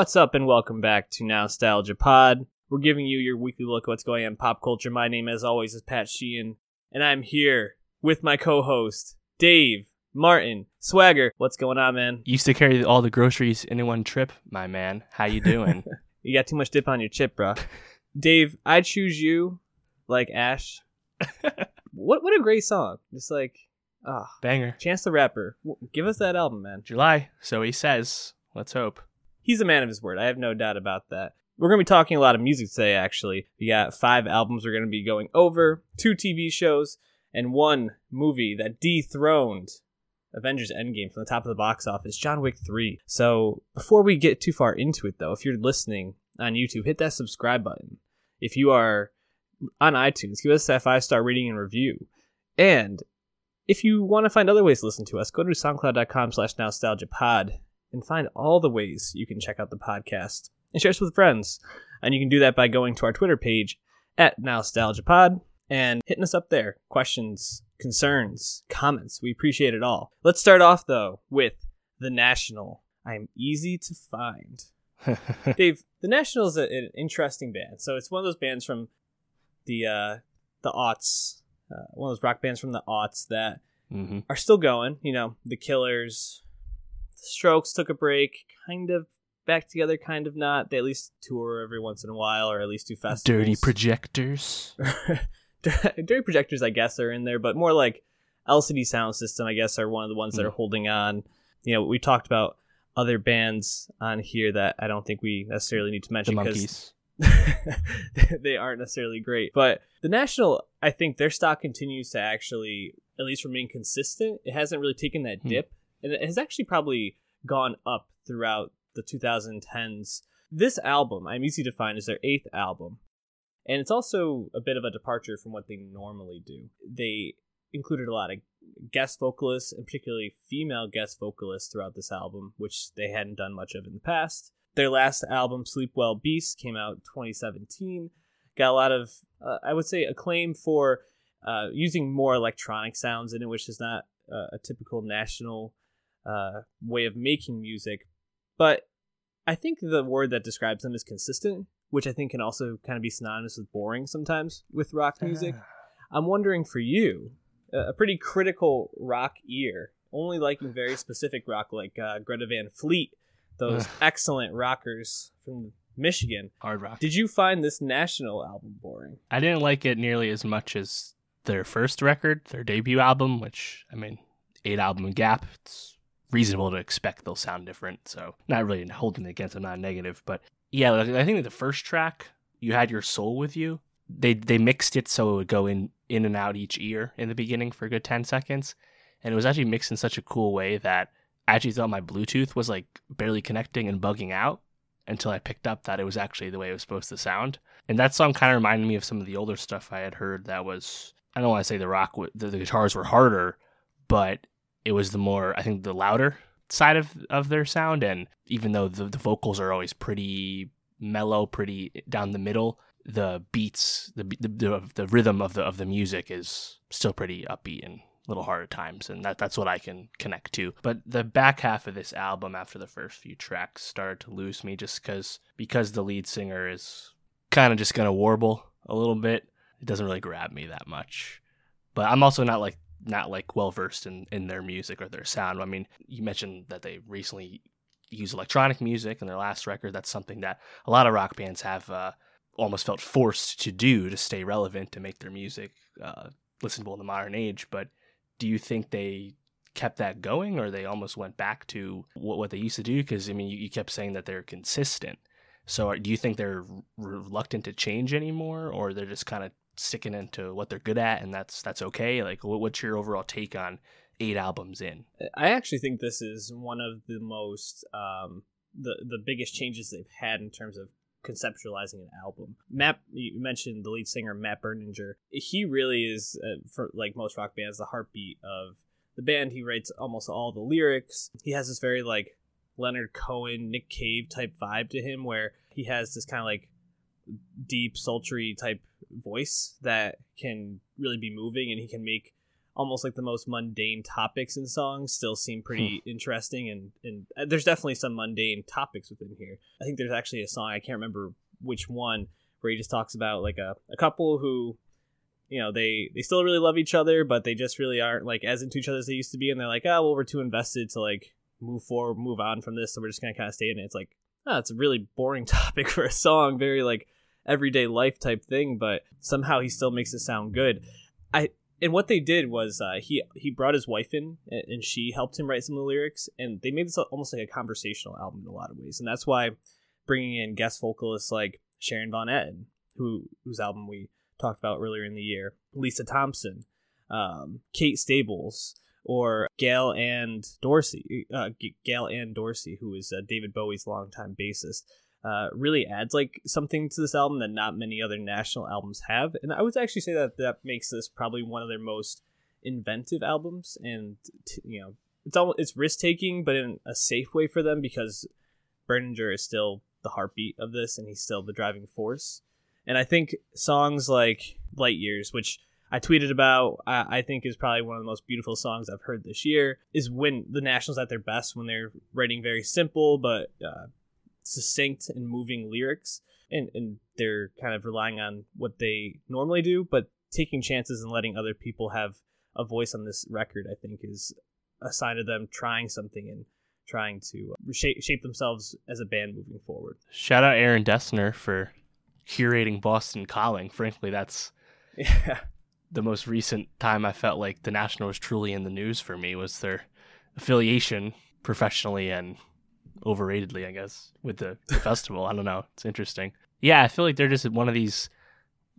What's up, and welcome back to Now Nostalgia Pod. We're giving you your weekly look at what's going on in pop culture. My name, as always, is Pat Sheehan, and I'm here with my co-host Dave Martin Swagger. What's going on, man? Used to carry all the groceries in one trip, my man. How you doing? You got too much dip on your chip, bro. Dave, I choose you, like Ash. what what a great song! Just like ah, Banger. Chance the Rapper. Give us that album, man. July, so he says. Let's hope. He's a man of his word. I have no doubt about that. We're going to be talking a lot of music today, actually. We got five albums we're going to be going over, two TV shows, and one movie that dethroned Avengers Endgame from the top of the box office, John Wick 3. So before we get too far into it, though, if you're listening on YouTube, hit that subscribe button. If you are on iTunes, give us that five star rating and review. And if you want to find other ways to listen to us, go to soundcloud.com slash nostalgiapod and find all the ways you can check out the podcast and share us with friends. And you can do that by going to our Twitter page at nostalgiapod and hitting us up there. Questions, concerns, comments. We appreciate it all. Let's start off though with The National. I'm easy to find. Dave, The National is a, an interesting band. So it's one of those bands from the uh, the aughts, uh, one of those rock bands from the aughts that hmm are still going. You know, the Killers, the Strokes took a break, kind of back together, kind of not. They at least tour every once in a while, or at least do festivals. Dirty projectors. Dirty Projectors, I guess, are in there, but more like LCD Sound System, I guess, are one of the ones that are holding on. You know, we talked about other bands on here that I don't think we necessarily need to mention because they aren't necessarily great. But the National, I think their stock continues to actually at least remain consistent. It hasn't really taken that Hmm. And it has actually probably gone up throughout the 2010s. This album, I'm easy to find, is their eighth album, and it's also a bit of a departure from what they normally do. They included a lot of guest vocalists, and particularly female guest vocalists, throughout this album, which they hadn't done much of in the past. Their last album, Sleep Well Beast, came out 2017. Got a lot of, uh, I would say, acclaim for uh, using more electronic sounds in it, which is not uh, a typical national uh, way of making music. But I think the word that describes them is consistent, which I think can also kind of be synonymous with boring sometimes with rock music. I'm wondering for you, a a pretty critical rock ear, only liking very specific rock like uh, Greta Van Fleet, those excellent rockers from Michigan. Hard rock. Did you find this national album boring? I didn't like it nearly as much as their first record, their debut album, which, I mean, eight album gap. It's reasonable to expect they'll sound different. So, not really holding it against them, not negative. But yeah, I think the first track, you had your soul with you. They they mixed it so it would go in in and out each ear in the beginning for a good 10 seconds. And it was actually mixed in such a cool way that I actually thought my Bluetooth was like barely connecting and bugging out until I picked up that it was actually the way it was supposed to sound. And that song kind of reminded me of some of the older stuff I had heard that was, I don't want to say the rock, w- the, the guitars were harder, but it was the more, I think, the louder side of, of their sound. And even though the, the vocals are always pretty mellow, pretty down the middle, the beats, the, the, the, the rhythm of the, of the music is still pretty upbeat and a little hard at times. And that, that's what I can connect to. But the back half of this album, after the first few tracks, started to lose me just because, because the lead singer is kind of just to warble a little bit. It doesn't really grab me that much. But I'm also not like not like well versed in, in their music or their sound. I mean, you mentioned that they recently use electronic music in their last record. That's something that a lot of rock bands have uh, almost felt forced to do to stay relevant to make their music uh, listenable in the modern age. But do you think they kept that going, or they almost went back to what, what they used to do? Because I mean, you, you kept saying that they're consistent. So are, do you think they're reluctant to change anymore, or they're just kind of sticking into what they're good at, and that's that's okay? Like, what's your overall take on eight albums in? I actually think this is one of the most um, the the biggest changes they've had in terms of conceptualizing an album. Matt, you mentioned the lead singer Matt Berninger. He really is, uh, for like most rock bands, the heartbeat of the band. He writes almost all the lyrics. He has this very like Leonard Cohen, Nick Cave type vibe to him, where he has this kind of like deep, sultry type voice that can really be moving, and he can make almost like the most mundane topics in songs still seem pretty interesting and and uh, there's definitely some mundane topics within here. I think there's actually a song i can't remember which one where he just talks about like a, a couple who you know they they still really love each other but they just really aren't like as into each other as they used to be and they're like oh well we're too invested to like move forward move on from this so we're just gonna kind of stay in it. It's like oh, it's a really boring topic for a song very like everyday life type thing but somehow he still makes it sound good. I and what they did was uh, he he brought his wife in and, she helped him write some of the lyrics and they made this almost like a conversational album in a lot of ways and that's why bringing in guest vocalists like sharon van etten who whose album we talked about earlier in the year lisa thompson um, kate stables or gail ann dorsey uh, gail ann dorsey who is uh, david bowie's longtime bassist uh, really adds like something to this album that not many other national albums have, and I would actually say that that makes this probably one of their most inventive albums. And t- you know, it's all it's risk taking, but in a safe way for them because Berninger is still the heartbeat of this, and he's still the driving force. And I think songs like Light Years, which I tweeted about, I, think is probably one of the most beautiful songs I've heard this year, is when the Nationals at their best when they're writing very simple but uh, succinct and moving lyrics and, and they're kind of relying on what they normally do but taking chances and letting other people have a voice on this record i think is a sign of them trying something and trying to uh, shape, shape themselves as a band moving forward. Shout out aaron dessner for curating boston calling. Frankly that's yeah. the most recent time i felt like the national was truly in the news for me was their affiliation professionally and overratedly, I guess, with the, the festival. I don't know. It's interesting. Yeah, I feel like they're just one of these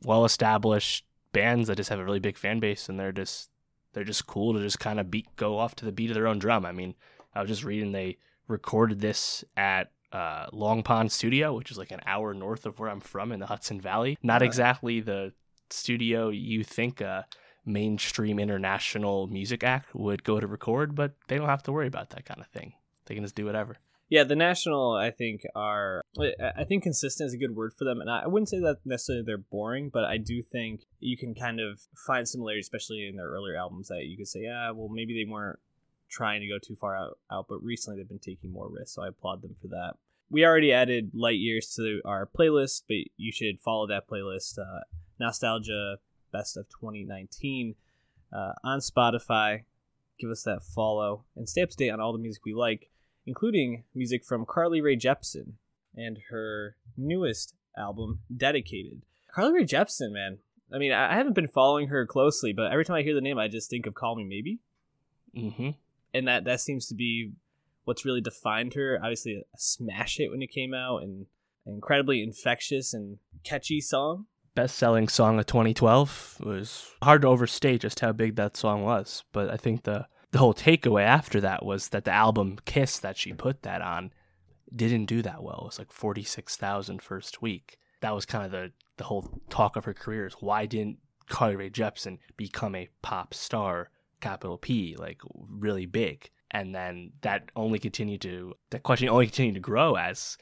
well established bands that just have a really big fan base and they're just they're just cool to just kind of beat go off to the beat of their own drum. I mean, I was just reading they recorded this at uh, Long Pond Studio, which is like an hour north of where I'm from in the Hudson Valley. Not exactly the studio you think a mainstream international music act would go to record, but they don't have to worry about that kind of thing. They can just do whatever. Yeah, the national I think are I think consistent is a good word for them, and I wouldn't say that necessarily they're boring, but I do think you can kind of find similarities, especially in their earlier albums, that you could say, yeah, well maybe they weren't trying to go too far out, out but recently they've been taking more risks, so I applaud them for that. We already added Light Years to our playlist, but you should follow that playlist, uh, Nostalgia Best of 2019, uh, on Spotify. Give us that follow and stay up to date on all the music we like including music from Carly Rae Jepsen and her newest album, Dedicated. Carly Rae Jepsen, man. I mean, I haven't been following her closely, but every time I hear the name, I just think of Call Me Maybe. Mm-hmm. And that that seems to be what's really defined her. Obviously, a smash hit when it came out, and incredibly infectious and catchy song. Best selling song of 2012 it was hard to overstate just how big that song was. But I think the the whole takeaway after that was that the album Kiss that she put that on didn't do that well. It was like 46,000 first week. That was kind of the, the whole talk of her career is why didn't Carly Rae Jepsen become a pop star, capital P, like really big? And then that only continued to, that question only continued to grow as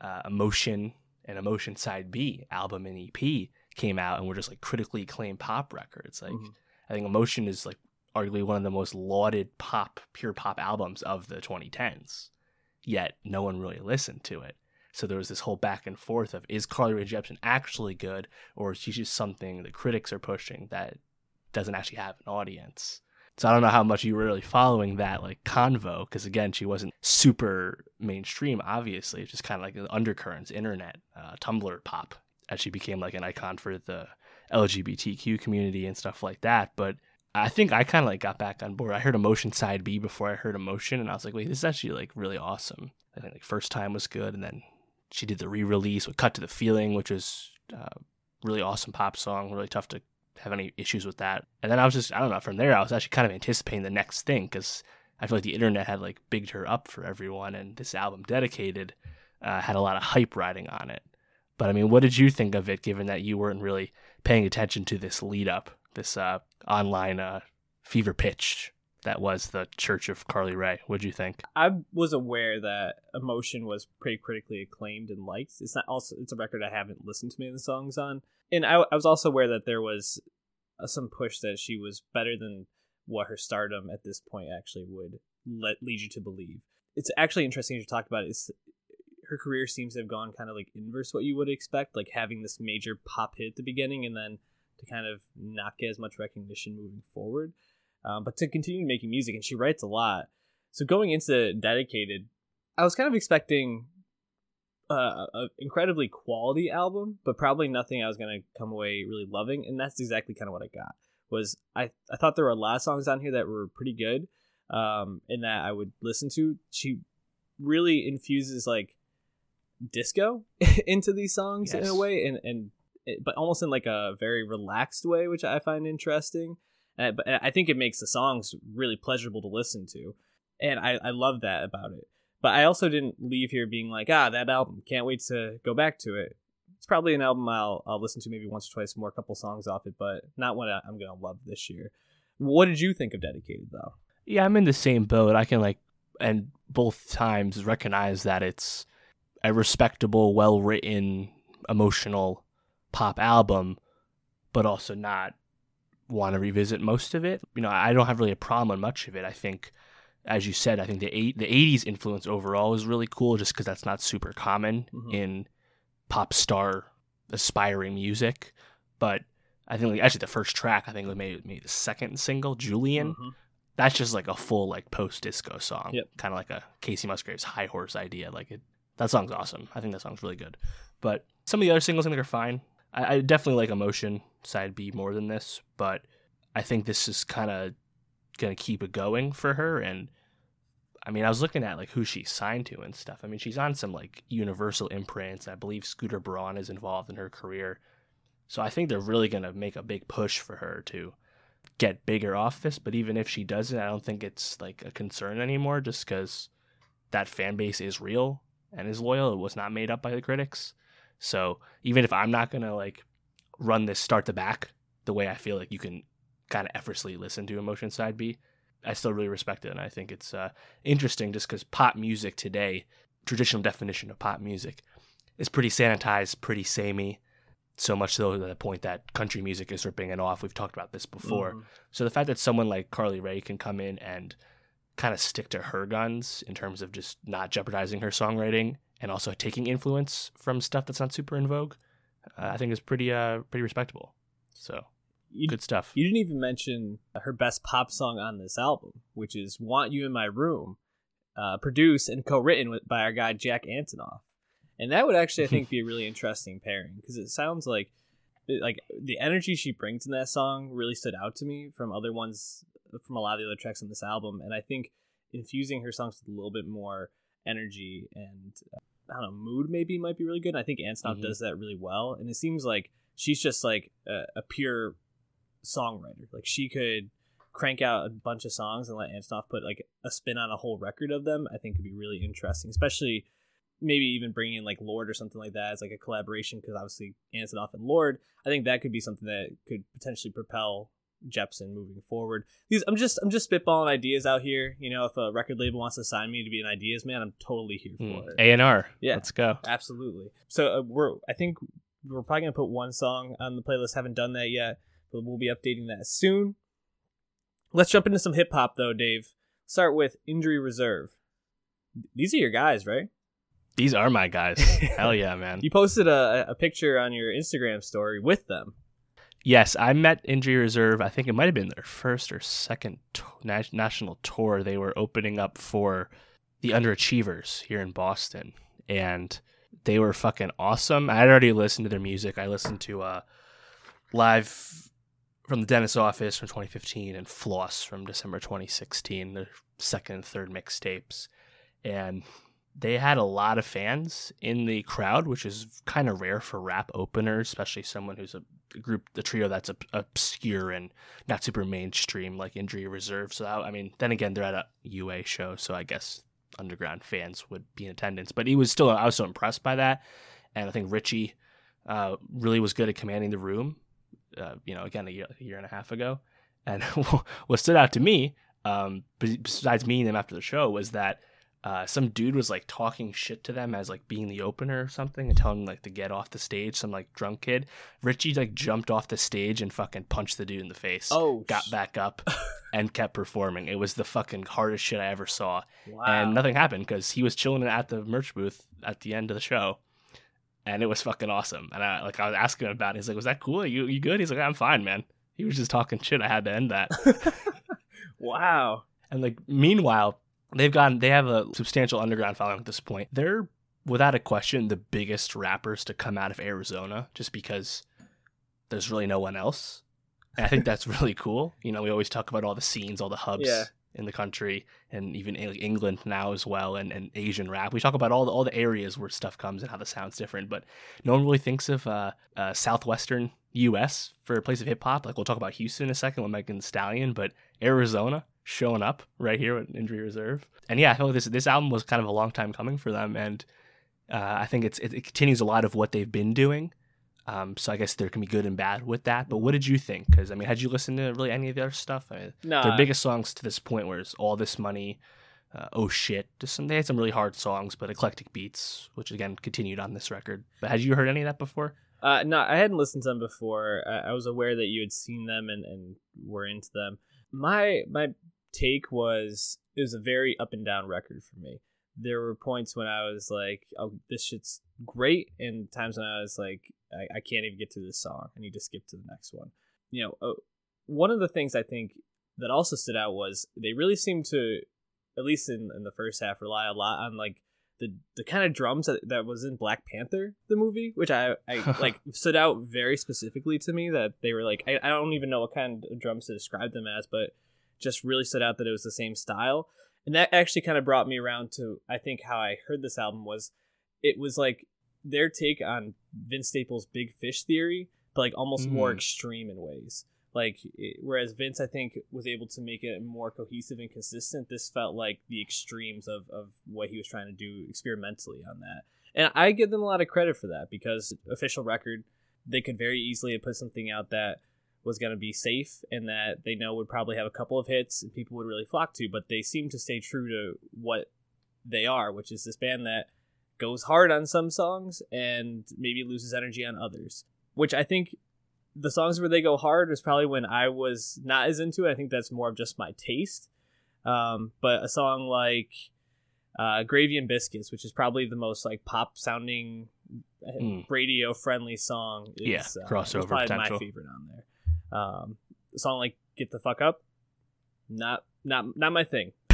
uh, Emotion and Emotion Side B album and EP came out and were just like critically acclaimed pop records. Like, mm-hmm. I think Emotion is like arguably one of the most lauded pop, pure pop albums of the 2010s. Yet no one really listened to it. So there was this whole back and forth of is Carly Rae Jepsen actually good, or is she just something the critics are pushing that doesn't actually have an audience? So I don't know how much you were really following that like convo, because again, she wasn't super mainstream. Obviously, it's just kind of like the undercurrents, internet, uh, Tumblr pop, as she became like an icon for the LGBTQ community and stuff like that. But I think I kind of like got back on board. I heard Emotion Side B before I heard Emotion, and I was like, wait, this is actually like really awesome. I think like first time was good, and then she did the re-release with Cut to the Feeling, which was uh, really awesome pop song. Really tough to have any issues with that. And then I was just I don't know. From there, I was actually kind of anticipating the next thing because I feel like the internet had like bigged her up for everyone, and this album, Dedicated, uh, had a lot of hype riding on it. But I mean, what did you think of it, given that you weren't really paying attention to this lead up? This uh, online uh, fever pitch that was the Church of Carly Rae. What'd you think? I was aware that Emotion was pretty critically acclaimed and liked. It's not also it's a record I haven't listened to many of the songs on, and I, I was also aware that there was uh, some push that she was better than what her stardom at this point actually would let lead you to believe. It's actually interesting to talk about. It. Is her career seems to have gone kind of like inverse what you would expect, like having this major pop hit at the beginning and then to kind of not get as much recognition moving forward. Um, but to continue making music, and she writes a lot. So going into Dedicated, I was kind of expecting uh, an incredibly quality album, but probably nothing I was gonna come away really loving, and that's exactly kind of what I got. Was I I thought there were a lot of songs on here that were pretty good, um, and that I would listen to. She really infuses like disco into these songs yes. in a way, and and but almost in like a very relaxed way, which I find interesting. Uh, but I think it makes the songs really pleasurable to listen to, and I I love that about it. But I also didn't leave here being like, ah, that album, can't wait to go back to it. It's probably an album I'll I'll listen to maybe once or twice more, a couple songs off it, but not one I'm gonna love this year. What did you think of Dedicated though? Yeah, I'm in the same boat. I can like, and both times recognize that it's a respectable, well written, emotional pop album, but also not want to revisit most of it. You know, I don't have really a problem on much of it. I think, as you said, I think the eight, the '80s influence overall is really cool, just because that's not super common mm-hmm. in pop star aspiring music. But I think like, actually the first track, I think was maybe, maybe the second single, Julien. Mm-hmm. That's just like a full like post disco song, yep. kind of like a Kacey Musgraves high horse idea. Like it, that song's awesome. I think that song's really good. But some of the other singles I think are fine. I, I definitely like Emotion side B more than this, but I think this is kind of gonna keep it going for her. And I mean, I was looking at like who she's signed to and stuff. I mean, she's on some like Universal imprints. I believe Scooter Braun is involved in her career. So I think they're really gonna make a big push for her to get bigger off this. But even if she doesn't, I don't think it's like a concern anymore, just because that fan base is real and is loyal. It was not made up by the critics. So even if I'm not gonna like run this start to back the way I feel like you can kind of effortlessly listen to Emotion Side B, I still really respect it, and I think it's uh, interesting just because pop music today, traditional definition of pop music, is pretty sanitized, pretty samey. So much so to the point that country music is ripping it off. We've talked about this before. Mm-hmm. So the fact that someone like Carly Rae can come in and kind of stick to her guns in terms of just not jeopardizing her songwriting and also taking influence from stuff that's not super in vogue, uh, I think is pretty uh pretty respectable. So you, good stuff. You didn't even mention her best pop song on this album, which is "Want You in My Room," uh, produced and co-written by our guy Jack Antonoff, and that would actually I think be a really interesting pairing because it sounds like like the energy she brings in that song really stood out to me from other ones from a lot of the other tracks on this album, and I think infusing her songs with a little bit more energy and uh, I don't know mood maybe might be really good. And I think Antonoff mm-hmm. does that really well, and it seems like she's just like a, a, pure songwriter. Like she could crank out a bunch of songs and let Antonoff put like a spin on a whole record of them. I think could be really interesting, especially maybe even bringing in like Lorde or something like that as like a collaboration because obviously Antonoff and Lorde, I think that could be something that could potentially propel Jepsen moving forward. These I'm just I'm just spitballing ideas out here. You know, if a record label wants to sign me to be an ideas man, I'm totally here for mm. it. A and R. Yeah, let's go. Absolutely. So uh, we're I think we're probably gonna put one song on the playlist. Haven't done that yet, but we'll be updating that soon. Let's jump into some hip hop though, Dave. Start with Injury Reserve. These are your guys, right? These are my guys. Hell yeah, man. You posted a, a picture on your Instagram story with them. Yes, I met Injury Reserve. I think it might have been their first or second national tour. They were opening up for the Underachievers here in Boston, and they were fucking awesome. I had already listened to their music. I listened to uh, live from the dentist office from 2015 and Floss from December 2016, the second and third mixtapes, and they had a lot of fans in the crowd, which is kind of rare for rap openers, especially someone who's a group, the trio that's obscure and not super mainstream, like Injury Reserve. So, I mean, then again, they're at a UA show, so I guess underground fans would be in attendance. But he was still, I was so impressed by that. And I think Richie uh, really was good at commanding the room, uh, you know, again, a year, a year, and a half ago. And what stood out to me, um, besides meeting them after the show, was that uh, some dude was like talking shit to them as like being the opener or something and telling them like to get off the stage. Some like drunk kid. Richie like jumped off the stage and fucking punched the dude in the face. Oh, got sh- back up and kept performing. It was the fucking hardest shit I ever saw. Wow. And nothing happened because he was chilling at the merch booth at the end of the show. And it was fucking awesome. And I like I was asking him about it. He's like, Was that cool? Are you you good? He's like, I'm fine, man. He was just talking shit. I had to end that. wow. And like meanwhile, they've gotten they have a substantial underground following at this point. They're without a question the biggest rappers to come out of Arizona just because there's really no one else. And I think that's really cool. You know, we always talk about all the scenes, all the hubs Yeah. in the country, and even England now as well, and, and Asian rap. We talk about all the all the areas where stuff comes and how the sound's different, but no one really thinks of uh, uh, southwestern U.S. for a place of hip hop. Like we'll talk about Houston in a second with Megan Stallion, but Arizona showing up right here at Injury Reserve. And yeah, I feel like this this album was kind of a long time coming for them, and uh, I think it's it, it continues a lot of what they've been doing. Um, so I guess there can be good and bad with that. But what did you think? Because I mean, had you listened to really any of their stuff? I mean, No. their biggest songs to this point was all this money. Uh, oh shit! Just some they had some really hard songs, but eclectic beats, which again continued on this record. But had you heard any of that before? Uh, no, I hadn't listened to them before. I, I was aware that you had seen them and, and were into them. My my take was it was a very up and down record for me. There were points when I was like, "Oh, this shit's great," and times when I was like, "I, I can't even get through this song. I need to skip to the next one." You know, uh, one of the things I think that also stood out was they really seemed to, at least in, in the first half, rely a lot on like the the kind of drums that, that was in Black Panther the movie, which I I like stood out very specifically to me that they were like I, I don't even know what kind of drums to describe them as, but just really stood out that it was the same style. And that actually kind of brought me around to I think how I heard this album was it was like their take on Vince Staples' Big Fish theory, but like almost more Mm. extreme in ways. Like it, whereas Vince I think was able to make it more cohesive and consistent, this felt like the extremes of of what he was trying to do experimentally on that. And I give them a lot of credit for that because official record, they could very easily have put something out that was going to be safe and that they know would probably have a couple of hits and people would really flock to, but they seem to stay true to what they are, which is this band that goes hard on some songs and maybe loses energy on others. Which I think the songs where they go hard was probably when I was not as into it. I think that's more of just my taste. Um, but a song like uh, Gravy and Biscuits, which is probably the most like pop sounding Mm. radio friendly song, is, Yeah, uh, is crossover probably potential. my favorite on there. Um, a song like "Get the Fuck Up," not not not my thing.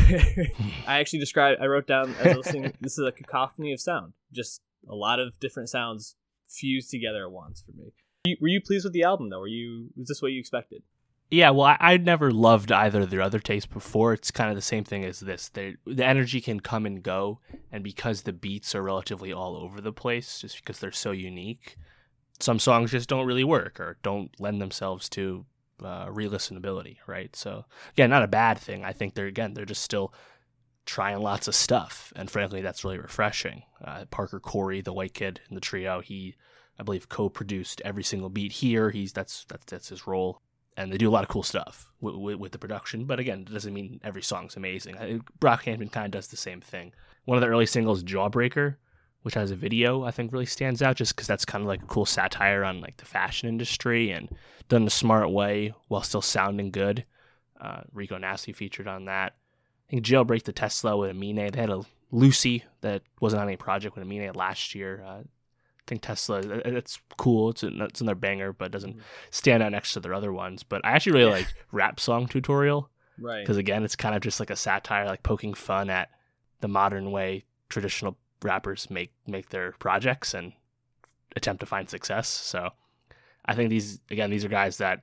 I actually described. I wrote down as I was listening. this is a cacophony of sound, just a lot of different sounds fused together at once for me. You- Were you pleased with the album though? Were you was this what you expected? Yeah, well, I, I'd never loved either of their other takes before. It's kind of the same thing as this. They, the energy can come and go, and because the beats are relatively all over the place, just because they're so unique, some songs just don't really work or don't lend themselves to uh, re-listenability, right? So, again, not a bad thing. I think they're again they're just still trying lots of stuff, and frankly, that's really refreshing. Uh, Parker Corey, the white kid in the trio, he I believe co-produced every single beat here. He's that's that's that's his role and they do a lot of cool stuff with, with, with the production. But again, it doesn't mean every song's amazing. I, Brockhampton kind of does the same thing. One of the early singles, Jawbreaker, which has a video, I think really stands out just because that's kind of like a cool satire on like the fashion industry and done in a smart way while still sounding good. Uh, Rico Nasty featured on that. I think Jailbreak the Tesla with Amine. They had a Lucy that wasn't on any project with Amine last year. Uh, I think Tesla, it's cool. It's, in- it's in their banger, but doesn't stand out next to their other ones. But I actually really like Rap Song Tutorial Right. because again, it's kind of just like a satire, like poking fun at the modern way traditional rappers make make their projects and attempt to find success. So I think these again, these are guys that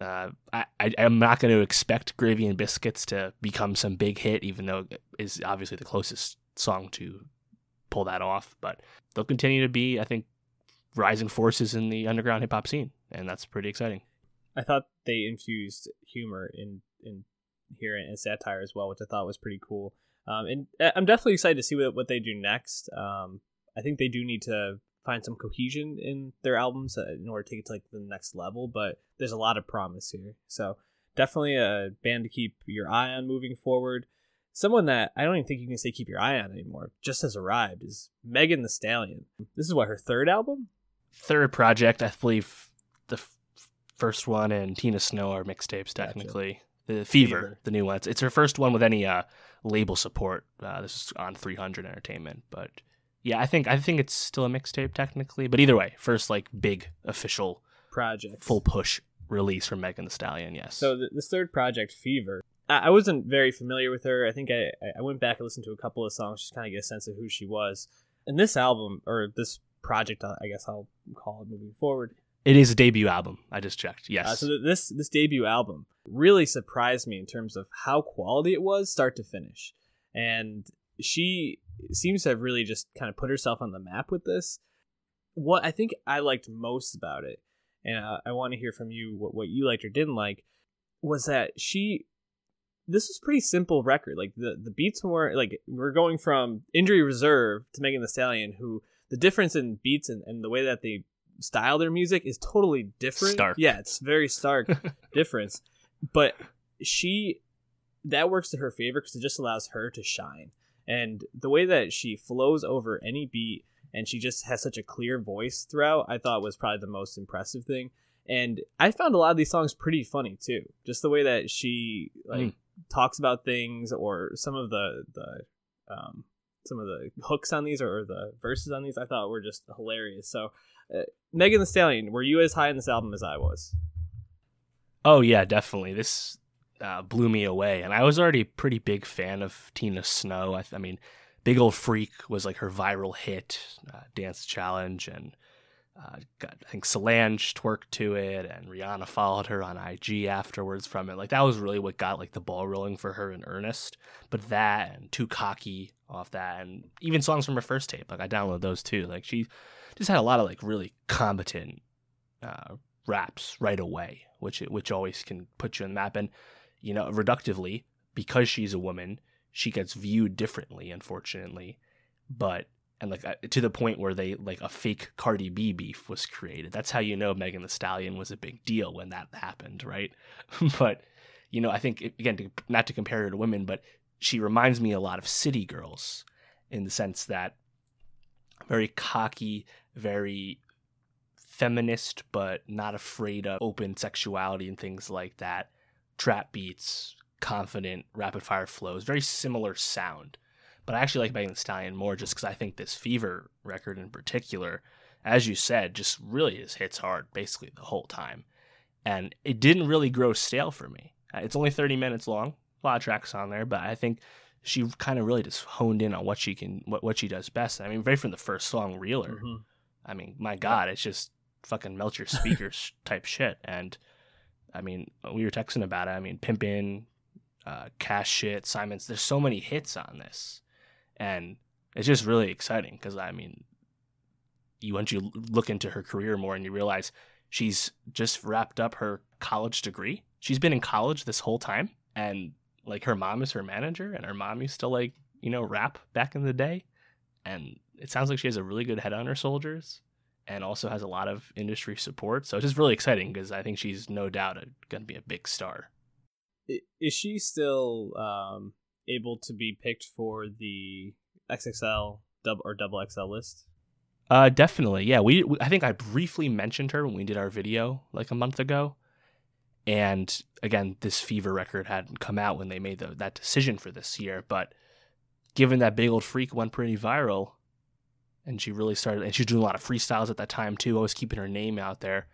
uh, I, I am not going to expect Gravy and Biscuits to become some big hit, even though it is obviously the closest song to pull that off. But they'll continue to be, I think, rising forces in the underground hip hop scene, and that's pretty exciting. I thought they infused humor in in here and satire as well, which I thought was pretty cool. Um, and I- I'm definitely excited to see what, what they do next. Um, I think they do need to find some cohesion in their albums uh, in order to take it to like the next level. But there's a lot of promise here, so definitely a band to keep your eye on moving forward. someone that I don't even think you can say keep your eye on anymore, just has arrived, is Megan Thee Stallion. This is what her third album. Third project, I believe. The f- first one and Tina Snow are mixtapes Gotcha. technically. The Fever, Fever. the new ones. It's, it's her first one with any uh, label support. Uh, this is on 300 Entertainment, but yeah, I think I think it's still a mixtape technically. But either way, first like big official project. full push release from Megan Thee Stallion. Yes. So th- this third project, Fever, I-, I wasn't very familiar with her. I think I I went back and listened to a couple of songs just kind of get a sense of who she was. And this album or this project, I guess I'll call it moving forward. It is a debut album. I just checked. Yes. Uh, so th- this this debut album really surprised me in terms of how quality it was, start to finish. And she seems to have really just kind of put herself on the map with this. What I think I liked most about it, and uh, I want to hear from you what, what you liked or didn't like, was that she. This was pretty simple record. Like the the beats were like we're going from Injury Reserve to Megan Thee Stallion, who the difference in beats and, and the way that they style their music is totally different. Stark. Yeah, it's very stark difference. But she that works to her favor because it just allows her to shine. And the way that she flows over any beat and she just has such a clear voice throughout, I thought was probably the most impressive thing. And I found a lot of these songs pretty funny too. Just the way that she like Mm. talks about things or some of the the um some of the hooks on these or the verses on these I thought were just hilarious. So uh, Megan Thee Stallion, were you as high in this album as I was? Oh yeah, definitely. This uh, blew me away, and I was already a pretty big fan of Tina Snow. I, I mean, Big Ole Freak was like her viral hit, uh, dance challenge, and uh, got, I think Solange twerked to it, and Rihanna followed her on IG afterwards from it. Like that was really what got like the ball rolling for her in earnest. But that and Too Cocky off that, and even songs from her first tape, like I downloaded those too. Like she just had a lot of like really competent uh, raps right away, which which always can put you on the map. And you know, reductively, because she's a woman, she gets viewed differently, unfortunately. But and like uh, to the point where they like a fake Cardi B beef was created. That's how you know Megan Thee Stallion was a big deal when that happened, right? but you know, I think again, to, not to compare her to women, but she reminds me a lot of City Girls in the sense that very cocky, very feminist, but not afraid of open sexuality and things like that. Trap beats, confident, rapid fire flows, very similar sound. But I actually like Megan Thee Stallion more just because I think this Fever record in particular, as you said, just really is hits hard basically the whole time. And it didn't really grow stale for me. Uh, It's only 30 minutes long, a lot of tracks on there, but I think she kind of really just honed in on what she can, what, what she does best. I mean, right from the first song, Realer, Mhm. I mean, my God, it's just fucking melt your speakers type shit. And I mean, we were texting about it. I mean, Pimpin', uh, Cash Shit, Simons. There's so many hits on this, and it's just really exciting because I mean, you once you look into her career more and you realize she's just wrapped up her college degree. She's been in college this whole time, and like her mom is her manager, and her mom used to like you know rap back in the day, and it sounds like she has a really good head on her shoulders and also has a lot of industry support. So it's just really exciting because I think she's no doubt going to be a big star. Is she still um, able to be picked for the XXL dub or double XL list? Uh, definitely, yeah. We, we I think I briefly mentioned her when we did our video like a month ago, and again, this Fever record hadn't come out when they made the, that decision for this year. But given that Big Ole Freak went pretty viral, and she really started, and she was doing a lot of freestyles at that time too, always keeping her name out there.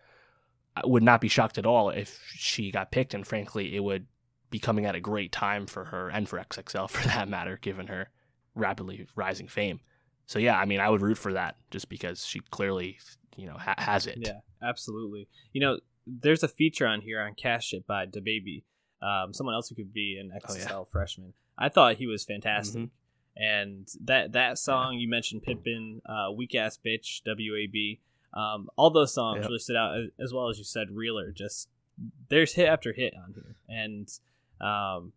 I would not be shocked at all if she got picked, and frankly, it would be coming at a great time for her and for XXL for that matter, given her rapidly rising fame. So yeah, I mean, I would root for that just because she clearly, you know, ha- has it. Yeah, absolutely. You know, there's a feature on here on Cash It by DaBaby, um, someone else who could be an Oh, XXL yeah. freshman. I thought he was fantastic. Mhm. And that that song you mentioned, Pimpin, uh, Weak Ass Bitch, WAB, um, all those songs Yep. really stood out, as- well as you said, Realer. Just there's hit after hit on here, and um,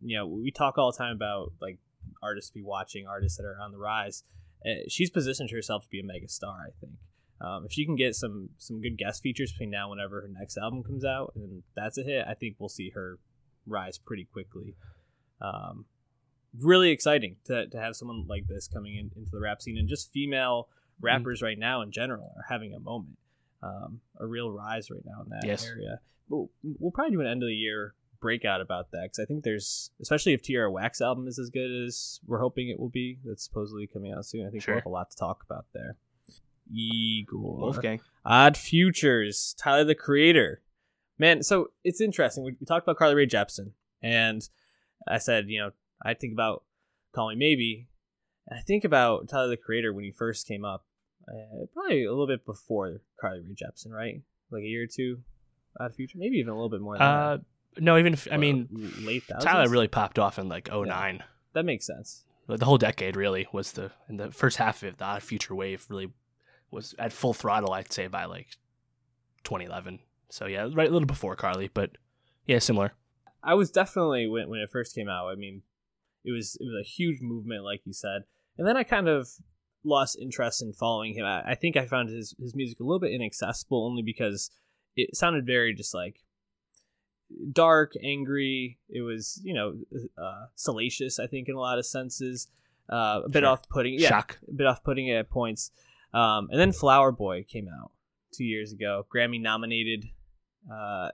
you know we talk all the time about like artists be watching artists that are on the rise. Uh, she's positioned herself to be a mega star. I think um, if she can get some some good guest features between now and whenever her next album comes out, and that's a hit, I think we'll see her rise pretty quickly. Um, really exciting to, to have someone like this coming in, into the rap scene and just female Mm-hmm. rappers right now in general are having a moment, um, a real rise right now in that Yes. area. We'll, we'll probably do an end of the year breakout about that because I think there's, especially if Tierra Whack's album is as good as we're hoping it will be, that's supposedly coming out soon. I think Sure. we'll have a lot to talk about there. Igor. Wolfgang. Odd Futures, Tyler the Creator. Man, so it's interesting. We, we talked about Carly Rae Jepsen, and I said, you know, I think about Call Me Maybe, and I think about Tyler the Creator when he first came up, uh, probably a little bit before Carly Rae Jepsen, right? Like a year or two. Odd Future, maybe even a little bit more. Than Uh, no, even if. I mean, late thousands. Tyler really popped off in like 09. that makes sense. Like, The whole decade really was the in the first half of the Odd Future wave really was at full throttle. I'd say by like 2011. So yeah, right a little before Carly, but yeah, similar. I was definitely when when it first came out. I mean, it was it was a huge movement, like you said, and then I kind of lost interest in following him. I, I think I found his his music a little bit inaccessible, only because it sounded very just like dark, angry. It was you know uh, salacious. I think in a lot of senses, uh, a bit Sure. off putting. Yeah, Shock. a bit off putting at points. Um, and then Flower Boy came out two years ago, Grammy nominated. Uh,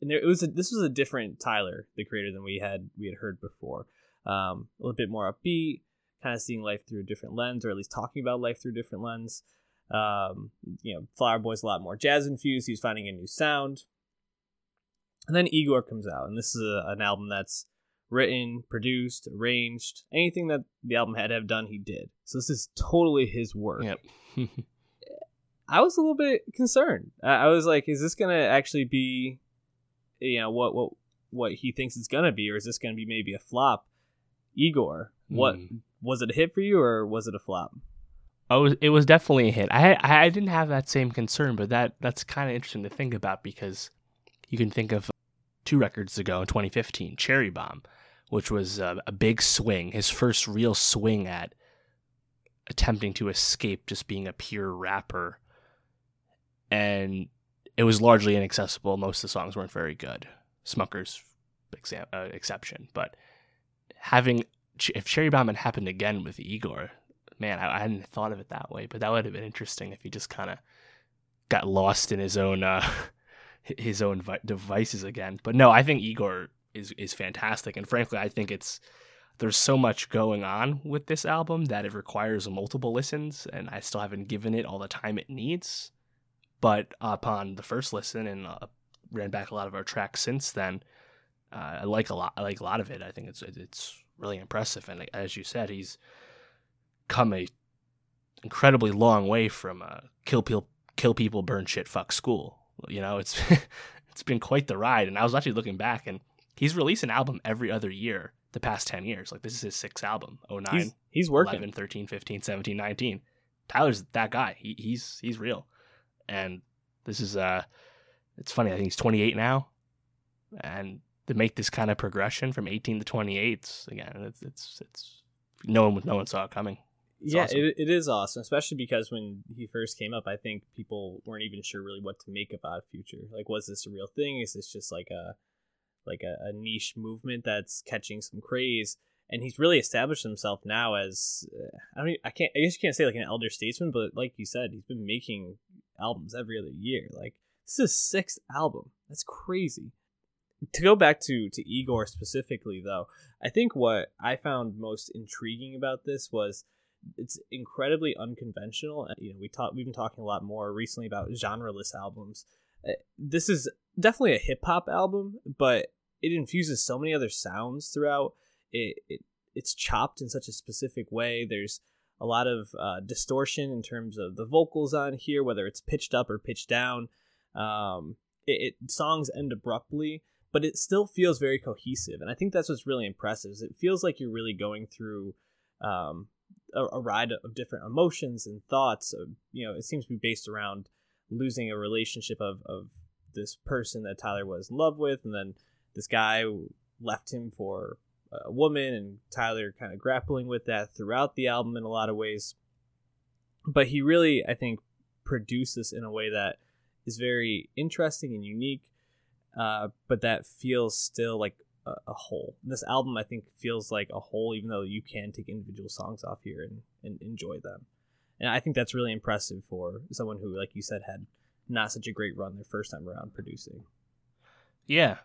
and there it was a, this was a different Tyler, the creator, than we had we had heard before. Um, a little bit more upbeat, kind of seeing life through a different lens, or at least talking about life through a different lens. Um, you know, Flower Boy's a lot more jazz infused. He's finding a new sound. And then Igor comes out, and this is a, an album that's written, produced, arranged. Anything that the album had to have done, he did. So this is totally his work. Yep. I was a little bit concerned. I, I was like, is this gonna actually be, you know, what what what he thinks it's gonna be, or is this gonna be maybe a flop? Igor, what Hmm. was it a hit for you, or was it a flop? Oh, it was- it was definitely a hit. I I I didn't have that same concern, but that that's kind of interesting to think about because you can think of two records ago in 2015, Cherry Bomb, which was a, a big swing, his first real swing at attempting to escape just being a pure rapper, and it was largely inaccessible. Most of the songs weren't very good. Smucker's exam- uh, exception, but having if Cherry Bomb had happened again with Igor, man, I, I hadn't thought of it that way, but that would have been interesting if he just kind of got lost in his own uh, his own vi- devices again. But no, I think Igor is is fantastic, and frankly, I think it's there's so much going on with this album that it requires multiple listens, and I still haven't given it all the time it needs. But upon the first listen and uh, ran back a lot of our tracks since then, uh, I like a lot. I like a lot of it. I think it's it's really impressive, and as you said, he's come a incredibly long way from uh, kill people, kill people, burn shit, fuck school. You know, it's it's been quite the ride. And I was actually looking back, and he's released an album every other year the past 10 years. Like, this is his sixth album 09, He's he's working. 11, 13, 15, 17, 19. Tyler's that guy. He, he's he's real. And this is uh it's funny, I think he's 28 now. And to make this kind of progression from 18 to 28, it's, again, it's it's it's no one no one saw it coming. It's yeah, awesome. it, it is awesome, especially because when he first came up, I think people weren't even sure really what to make about Future. Like, was this a real thing? Is this just like a like a, a niche movement that's catching some craze? And he's really established himself now as uh, I don't e- I can't I guess you can't say like an elder statesman, but like you said, he's been making albums every other year. Like this is his sixth album. That's crazy. To go back to to Igor specifically, though, I think what I found most intriguing about this was it's incredibly unconventional. You know, we talk we've been talking a lot more recently about genreless albums. Uh, This is definitely a hip hop album, but it infuses so many other sounds throughout. It, it it's chopped in such a specific way. There's a lot of uh, distortion in terms of the vocals on here, whether it's pitched up or pitched down. Um, it, it songs end abruptly, but it still feels very cohesive, and I think that's what's really impressive. Is it feels like you're really going through um, a, a ride of different emotions and thoughts. Of, you know, it seems to be based around losing a relationship of, of this person that Tyler was in love with, and then this guy left him for a woman, and Tyler kind of grappling with that throughout the album in a lot of ways. But he really, I think, produced this in a way that is very interesting and unique, uh, but that feels still like a, a whole. This album, I think, feels like a whole, even though you can take individual songs off here and, and enjoy them. And I think that's really impressive for someone who, like you said, had not such a great run their first time around producing. Yeah.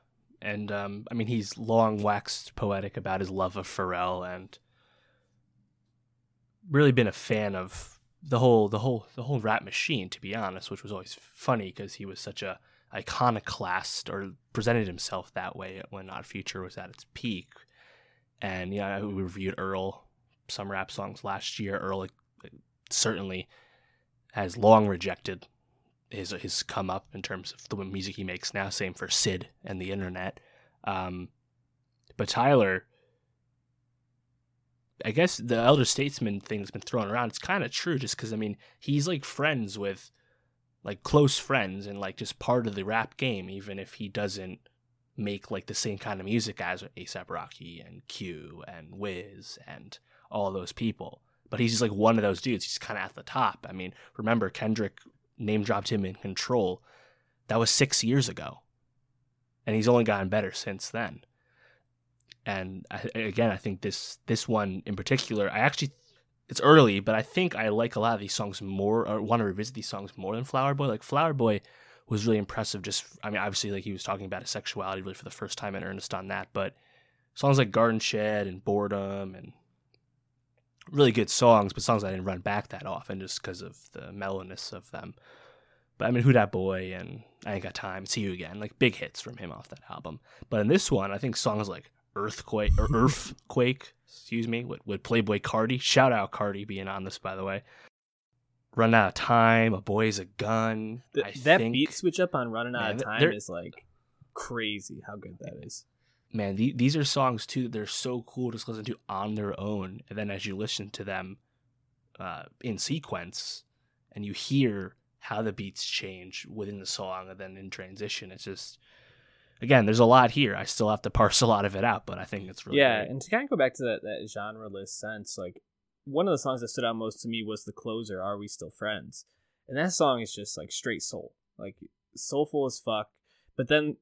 And um, I mean, he's long waxed poetic about his love of Pharrell and really been a fan of the whole the whole the whole rap machine to be honest which was always funny because he was such a iconoclast or presented himself that way when Odd Future was at its peak. And yeah, we reviewed Earl, some rap songs last year. Earl certainly has long rejected his his come up in terms of the music he makes now. Same for Syd and the internet. Um, but Tyler, I guess the elder statesman thing's been thrown around. It's kind of true, just because I mean he's like friends with like close friends and like just part of the rap game, even if he doesn't make like the same kind of music as ASAP Rocky and Q and Wiz and all those people. But he's just like one of those dudes. He's kind of at the top. I mean, remember Kendrick name dropped him in Control. That was six years ago, and he's only gotten better since then. And I, again, I think this this one in particular, I actually it's early, but I think I like a lot of these songs more, or want to revisit these songs more than Flower Boy. Like Flower Boy was really impressive. Just, I mean, obviously, like he was talking about his sexuality really for the first time in earnest on that. But songs like Garden Shed and Boredom and really good songs, but songs I didn't run back that often just because of the mellowness of them. But I mean, Who Dat Boy and I Ain't Got Time, See You Again, like big hits from him off that album. But in this one, I think songs like Earthquake or Earfquake, excuse me, with, with Playboi Carti. Shout out Carti being on this, by the way. Run out of time. A boy's a gun. The, that think, beat switch up on running out man, of time is like crazy. How good that is. Man, the, these are songs too. They're so cool to listen to on their own, and then as you listen to them uh, in sequence, and you hear how the beats change within the song, and then in transition, it's just again, there's a lot here. I still have to parse a lot of it out, but I think it's really yeah. Great. And to kind of go back to that that genre-less sense, like one of the songs that stood out most to me was the closer, "Are We Still Friends?" And that song is just like straight soul, like soulful as fuck. But then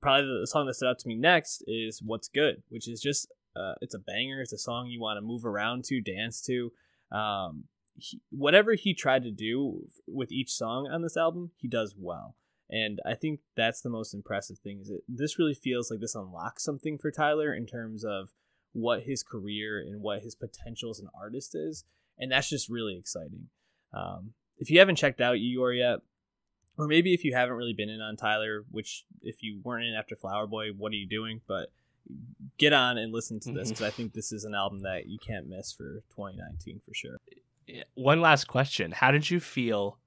probably the song that stood out to me next is "What's Good," which is just uh, it's a banger. It's a song you want to move around to, dance to. Um, he, whatever he tried to do with each song on this album, he does well. And I think that's the most impressive thing is that this really feels like this unlocks something for Tyler in terms of what his career and what his potential as an artist is. And that's just really exciting. Um, if you haven't checked out Igor yet, or maybe if you haven't really been in on Tyler, which if you weren't in after Flower Boy, what are you doing? But get on and listen to this because I think this is an album that you can't miss for 2019 for sure. One last question: How did you feel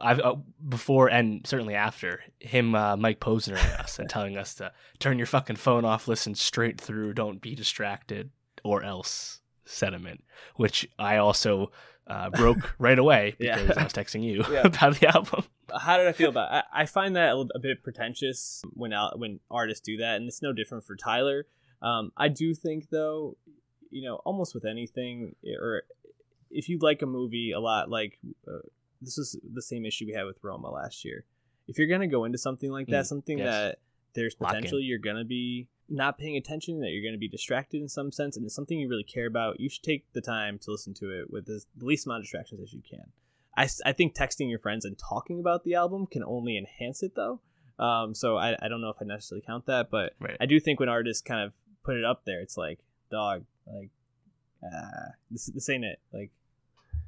I've uh, before and certainly after him, uh, Mike Posner and us and telling us to turn your fucking phone off, listen straight through, don't be distracted, or else sentiment, which I also uh, broke right away because yeah. I was texting you yeah. about the album. How did I feel about? It? I, I find that a, a, bit pretentious when when artists do that, and it's no different for Tyler. Um, I do think though, you know, almost with anything, or if you like a movie a lot, like uh, this is the same issue we had with Roma last year. If you're gonna go into something like that, mm, something yes. that there's potential you're gonna be not paying attention, that you're gonna be distracted in some sense, and it's something you really care about, you should take the time to listen to it with the least amount of distractions as you can. I, I think texting your friends and talking about the album can only enhance it though. Um, so I, I don't know if I necessarily count that, but right. I do think when artists kind of put it up there, it's like, dog, like, uh, this, this ain't it. Like,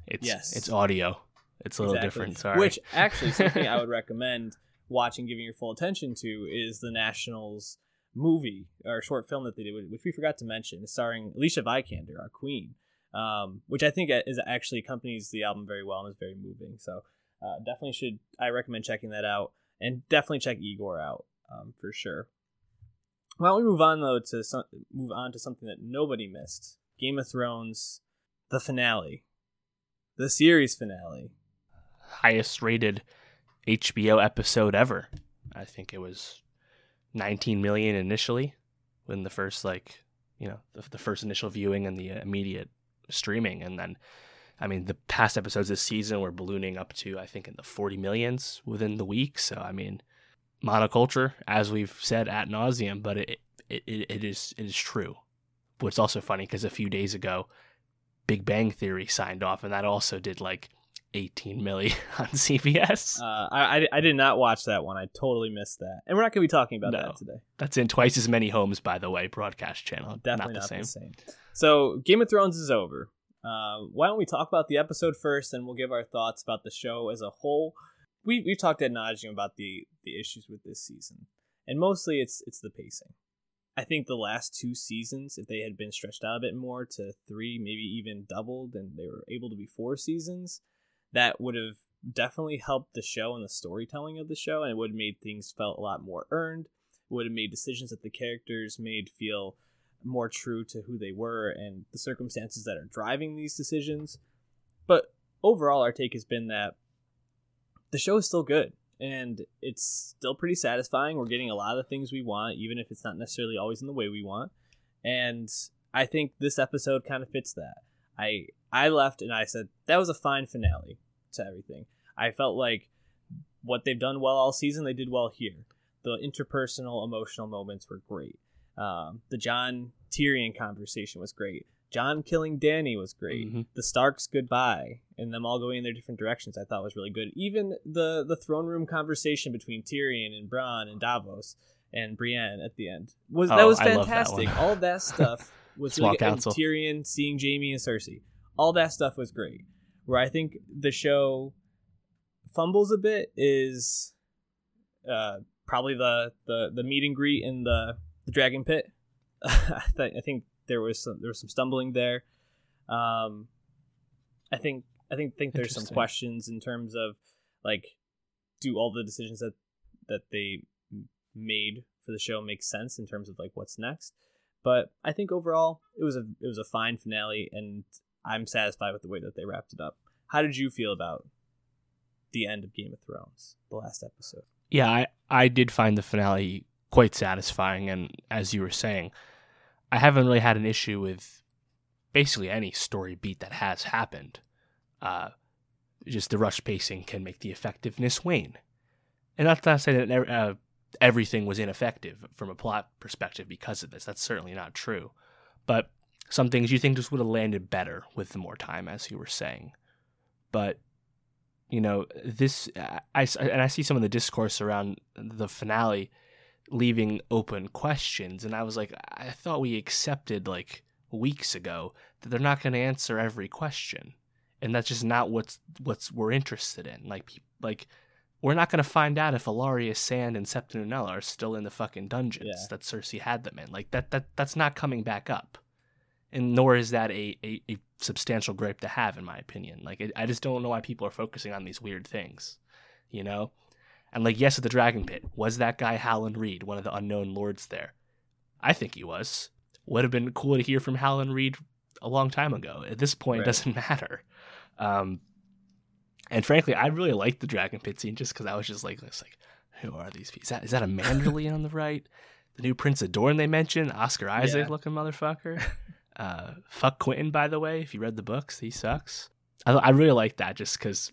it's yes, it's audio. It's a little exactly. different. Sorry. Which actually something I would recommend watching, giving your full attention to, is the Nationals movie or short film that they did, which we forgot to mention, starring Alicia Vikander, our queen, um, which I think is actually accompanies the album very well and is very moving. So uh, definitely should I recommend checking that out, and definitely check Igor out um, for sure. Why don't we move on though to some, move on to something that nobody missed: Game of Thrones, the finale, the series finale highest rated HBO episode ever. I think it was 19 million initially when the first like you know the, the first initial viewing and the immediate streaming and then I mean the past episodes this season were ballooning up to I think in the 40 millions within the week so I mean monoculture as we've said at nauseum but it it, it, is it is true. But it's also funny because a few days ago, Big Bang Theory signed off, and that also did like 18 million on CBS. Uh, I, I, I did not watch that one. I totally missed that, and we're not going to be talking about No. that today. That's in twice as many homes, by the way. Broadcast channel, Definitely not the same. So Game of Thrones is over. Uh, why don't we talk about the episode first, and we'll give our thoughts about the show as a whole. We we've talked at nauseum about the the issues with this season, and mostly it's it's the pacing. I think the last two seasons, if they had been stretched out a bit more to three, maybe even doubled, and they were able to be four seasons, that would have definitely helped the show and the storytelling of the show, and it would have made things felt a lot more earned. It would have made decisions that the characters made feel more true to who they were and the circumstances that are driving these decisions. But overall, our take has been that the show is still good and it's still pretty satisfying. We're getting a lot of the things we want, even if it's not necessarily always in the way we want. And I think this episode kind of fits that. I I left and I said that was a fine finale to everything. I felt like what they've done well all season, they did well here. The interpersonal, emotional moments were great. Um, the Jon Tyrion conversation was great. Jon killing Dany was great. Mhm. The Starks goodbye and them all going in their different directions I thought was really good. Even the the throne room conversation between Tyrion and Bronn and Davos and Brienne at the end was that Oh, was I love that fantastic. all that stuff was really good. And. Tyrion seeing Jaime and Cersei. All that stuff was great. Where I think the show fumbles a bit is uh, probably the, the the meet and greet in the, the dragon pit. I, th- I think there was some there was some stumbling there. Um, I think I think think there's some questions in terms of like, do all the decisions that that they made for the show make sense in terms of like what's next? But I think overall it was a it was a fine finale, and I'm satisfied with the way that they wrapped it up. How did you feel about the end of Game of Thrones, the last episode? Yeah, I, I did find the finale quite satisfying. And as you were saying, I haven't really had an issue with basically any story beat that has happened. Uh, just the rush pacing can make the effectiveness wane. And that's not to say that uh, everything was ineffective from a plot perspective because of this. That's certainly not true. But some things you think just would have landed better with more time, as you were saying. But you know this I, and I see some of the discourse around the finale leaving open questions and I was like I thought we accepted like weeks ago that they're not going to answer every question and that's just not what's what's we're interested in like like we're not going to find out if Ellaria Sand and Septa Unella are still in the fucking dungeons Yeah. that Cersei had them in like that that that's not coming back up and nor is that a, a, a substantial gripe to have in my opinion. Like it, i just don't know why people are focusing on these weird things you know? And like yes at the dragon pit was that guy Howland Reed one of the unknown lords there? I think he was. Would have been cool to hear from Howland Reed a long time ago. At this point Right. it doesn't matter. Um and frankly i really liked the dragon pit scene just because i was just like like who are these people is that, is that a manderly on the right? The new prince of dorne they mentioned oscar isaac Yeah. looking motherfucker uh, fuck Quentyn, by the way. If you read the books, he sucks. I, I really like that just because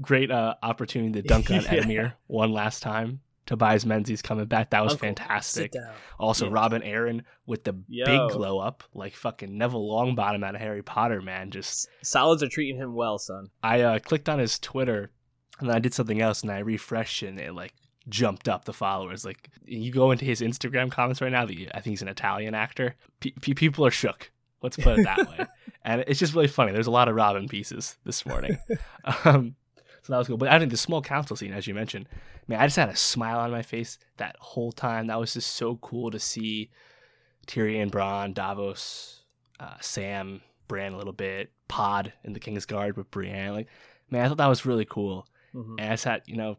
great uh, opportunity to dunk on Yeah. Edmure one last time. Tobias Menzies coming back. That was Uncle, fantastic. Also, Yeah. Robin Arryn with the Yo. big glow up, like fucking Neville Longbottom out of Harry Potter, man. Just Solids are treating him well, son. I uh, clicked on his Twitter and then I did something else and I refreshed and it like jumped up the followers. Like you go into his Instagram comments right now. The, I think he's an Italian actor. P- p- people are shook. Let's put it that way. And it's just really funny. There's a lot of Robin pieces this morning. um, so that was cool. But I think the small council scene, as you mentioned, man, I just had a smile on my face that whole time. That was just so cool to see Tyrion, Bronn, Davos, uh, Sam, Bran a little bit, Pod in the King's Guard with Brienne. Like, man, I thought that was really cool. Mhm. And I sat, you know,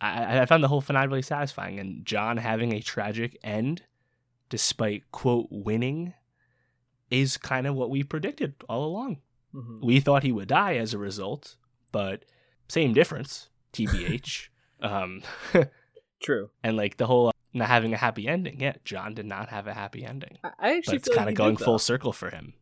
I, I found the whole finale really satisfying. And Jon having a tragic end, despite quote winning, is kind of what we predicted all along. Mhm. We thought he would die as a result, but same difference, TBH. um, True. and like the whole uh, not having a happy ending. Yeah, Jon did not have a happy ending, I, actually it's kind of going full circle for him.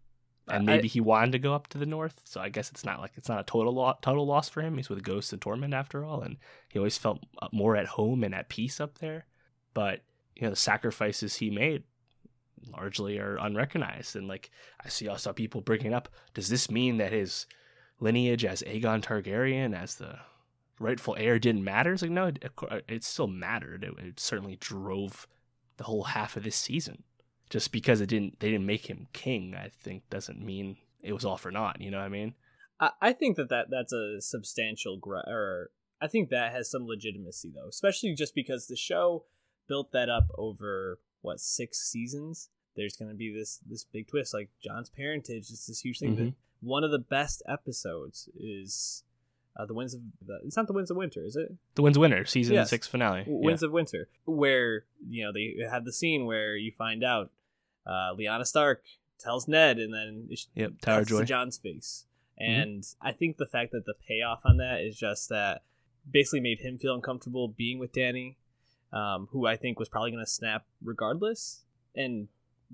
And I- maybe he wanted to go up to the north, so I guess it's not like it's not a total lo- total loss for him. He's with Ghosts and Tormund after all, and he always felt uh, more at home and at peace up there. But you know the sacrifices he made largely are unrecognized. And like I see, I saw people bringing up, does this mean that his lineage as Aegon Targaryen, as the rightful heir, didn't matter? It's like no, it, it still mattered. It, it certainly drove the whole half of this season. Just because it didn't, they didn't make him king. I think doesn't mean it was all for naught. You know what I mean? I, I think that, that that's a substantial gra- or I think that has some legitimacy though, especially just because the show built that up over what six seasons. There's going to be this this big twist, like jon's parentage is this huge thing. Mhm. One of the best episodes is uh, the Winds of the, it's not the Winds of Winter, is it? The Winds of Winter season Yes. six finale. Winds of Winter, where you know they have the scene where you find out uh, Lyanna Stark tells Ned, and then it Yeah. Yep. Tower cuts to Jon's face. Mm-hmm. And I think the fact that the payoff on that is just that basically made him feel uncomfortable being with Dany, um, who I think was probably going to snap regardless, and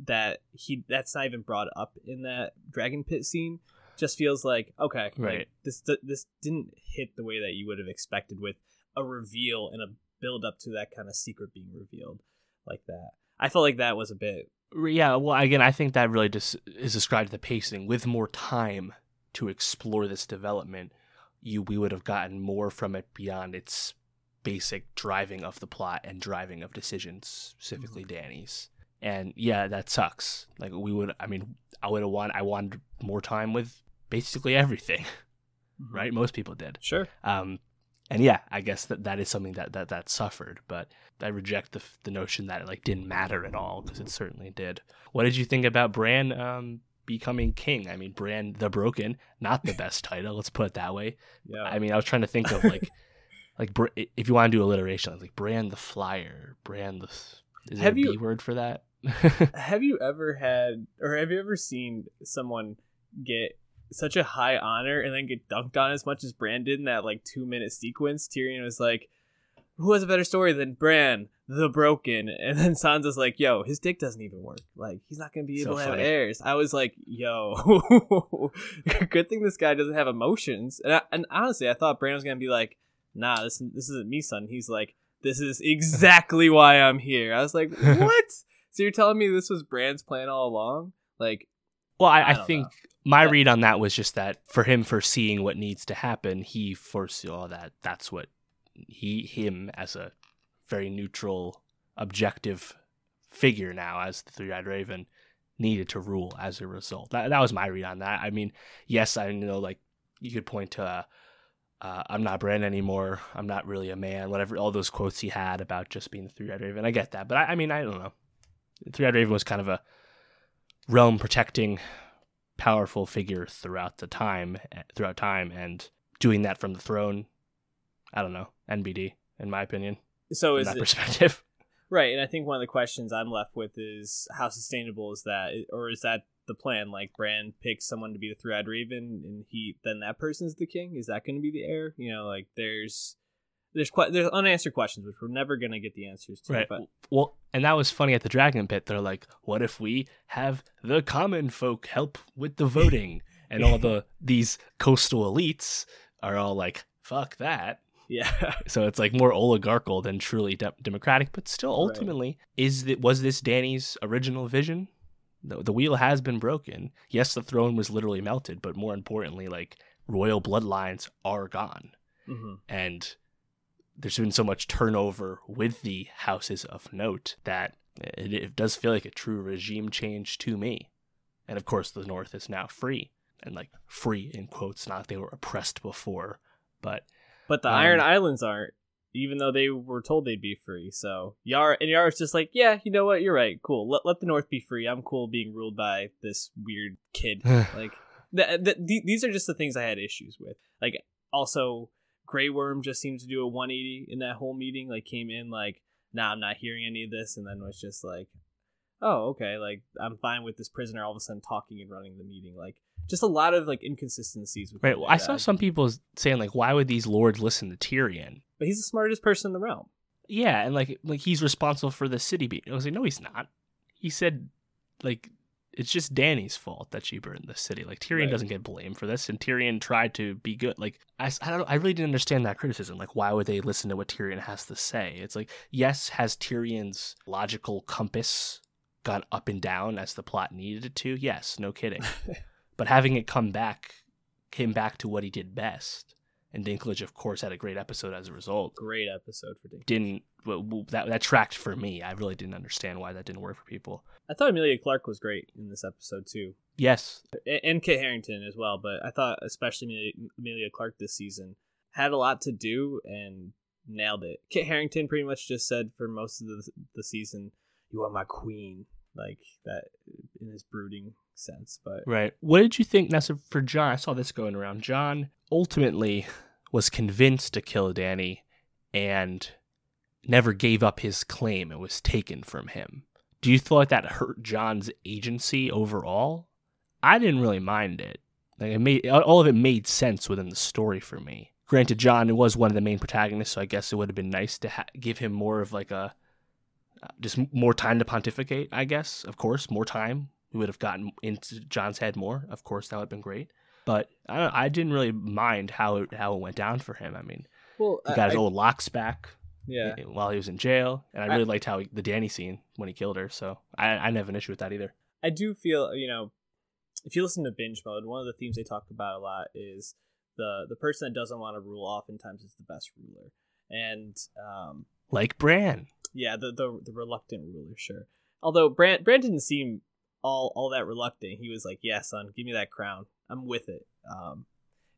that he that's not even brought up in that dragon pit scene. Just feels like okay, like, Right. this this didn't hit the way that you would have expected with a reveal and a build up to that kind of secret being revealed like that. I felt like that was a bit Yeah, well, again, I think that really just is described to the pacing. With more time to explore this development, you we would have gotten more from it beyond its basic driving of the plot and driving of decisions, specifically mm-hmm. Dany's. And yeah, that sucks. Like we would, I mean, I would have want, I wanted more time with basically everything, right? Most people did. sure. Um, and yeah, I guess that that is something that that that suffered, but I reject the the notion that it like didn't matter at all because it certainly did. What did you think about Bran um, becoming king? I mean, Bran the Broken, not the best title. Let's put it that way. Yeah. I mean, I was trying to think of like like if you want to do alliteration, like Bran the Flyer, Bran the is there Have a you- B word for that? have you ever had or have you ever seen someone get such a high honor and then get dunked on as much as Bran did in that like two minute sequence? Tyrion was like, Who has a better story than Bran, the broken? And then Sansa's like, Yo, his dick doesn't even work. Like, he's not gonna be So able to have heirs. I was like, Yo, good thing this guy doesn't have emotions. And, I, and honestly, I thought Bran was gonna be like, Nah, this this isn't me, son. He's like, This is exactly why I'm here. I was like, What? So you're telling me this was Bran's plan all along? Like, Well, I, I I think know. My That- read on that was just that for him foreseeing what needs to happen, he foresaw that that's what he him as a very neutral, objective figure now as the three eyed raven needed to rule as a result. That that was my read on that. I mean, yes, I know like you could point to uh, uh, I'm not Bran anymore. I'm not really a man. Whatever, all those quotes he had about just being the three eyed raven. I get that, but I, I mean, I don't know. Three eyed raven was kind of a realm protecting powerful figure throughout the time eh, throughout time and doing that from the throne i don't know nbd in my opinion so from is that it perspective right? And I think one of the questions I'm left with is how sustainable is that, or is that the plan? Like Bran picks someone to be the three-eyed raven, and he then that person's the king. Is that going to be the heir? You know, like there's there's que- there's unanswered questions which we're never going to get the answers to. right. But well and that was funny at the dragon pit. They're like what if we have the common folk help with the voting? And all the these coastal elites are all like fuck that. Yeah, so it's like more oligarchical than truly de- democratic but still Right. ultimately is that was this dany's original vision? The, the wheel has been broken. Yes the throne was literally melted but more importantly like royal bloodlines are gone. Hmm and there's been so much turnover with the houses of note that it, it does feel like a true regime change to me and of course the north is now free and like free in quotes not they were oppressed before but but the Um, Iron Islands aren't. Even though they were told they'd be free, so Yara and Yara's just like, yeah, you know what, you're right, cool. Let let the North be free. I'm cool being ruled by this weird kid. like th- th- th- these are just the things I had issues with. Like also, Grey Worm just seemed to do a 180 in that whole meeting. Like came in like, nah, I'm not hearing any of this, and then was just like, oh okay, like I'm fine with this prisoner all of a sudden talking and running the meeting. Like just a lot of like inconsistencies. With right well, i saw some people saying like why would these lords listen to tyrion but he's the smartest person in the realm. yeah and like like he's responsible for the city being i was like no he's not he said like it's just Dany's fault that she burned the city. Like Tyrion Right. doesn't get blamed for this, and Tyrion tried to be good. Like I, I don't, I really didn't understand that criticism. Like why would they listen to what Tyrion has to say? It's like yes, has Tyrion's logical compass gone up and down as the plot needed it to? Yes, no kidding. but having it come back, came back to what he did best, and Dinklage, of course, had a great episode as a result. Great episode for Dinklage. Didn't well, that that tracked for me. I really didn't understand why that didn't work for people. I thought Emilia Clarke was great in this episode too, Yes, and Kit Harington as well. But I thought especially Emilia, Emilia Clarke this season had a lot to do and nailed it. Kit Harington pretty much just said for most of the the season, "You are my queen," like that in his brooding sense. But Right. What did you think, Nessa, for Jon? I saw this going around. Jon ultimately was convinced to kill Dany and never gave up his claim. It was taken from him. Do you feel like that hurt Jon's agency overall? I didn't really mind it. Like it made all of it made sense within the story for me. Granted, Jon was one of the main protagonists, so I guess it would have been nice to ha- give him more of like a uh, just more time to pontificate. I guess, of course, more time. We would have gotten into Jon's head more. Of course, that would have been great. But I, I didn't really mind how it, how it went down for him. I mean, well, he got his old locks back yeah. while he was in jail, and I I- really liked how he, the Dany scene when he killed her. So I, I didn't have an issue with that either. I do feel you know, if you listen to binge mode, one of the themes they talk about a lot is the the person that doesn't want to rule oftentimes is the best ruler, and um, Like Bran. yeah, the the, the reluctant ruler, sure. Although Bran Brand didn't seem all all that reluctant. He was like, "Yeah, son, give me that crown. I'm with it." Um,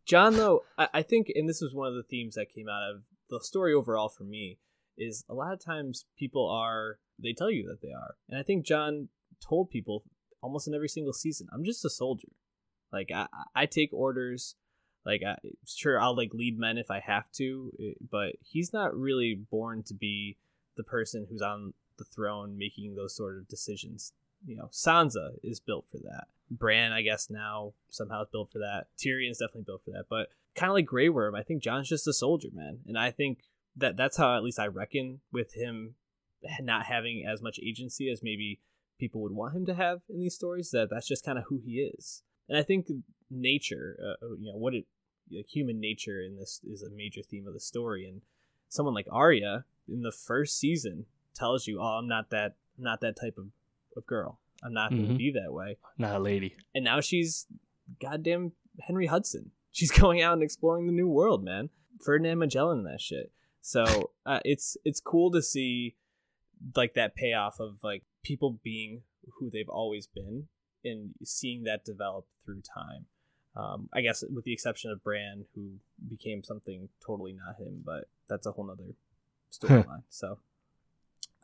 Jon, though, I, I think, and this was one of the themes that came out of the story overall for me, is a lot of times people are they tell you that they are, and I think Jon told people almost in every single season, "I'm just a soldier. Like I I take orders." Like, I, sure, I'll like lead men if I have to, eh, but he's not really born to be the person who's on the throne making those sort of decisions. You know, Sansa is built for that. Bran, I guess now somehow is built for that. Tyrion's definitely built for that. But kind of like Grey Worm, I think Jon's just a soldier, man, and I think that that's how at least I reckon with him not having as much agency as maybe people would want him to have in these stories. That that's just kind of who he is, and I think nature, uh, you know, what it like human nature in this is a major theme of the story, and someone like Arya in the first season tells you, "Oh, I'm not that not that type of, of girl. I'm not going to Mhm. be that way." Not a lady. And now she's goddamn Henry Hudson. She's going out and exploring the new world, man. Ferdinand Magellan that shit. So uh, it's it's cool to see like that payoff of like people being who they've always been and seeing that develop through time. Um, I guess with the exception of Bran, who became something totally not him, but that's a whole nother storyline. so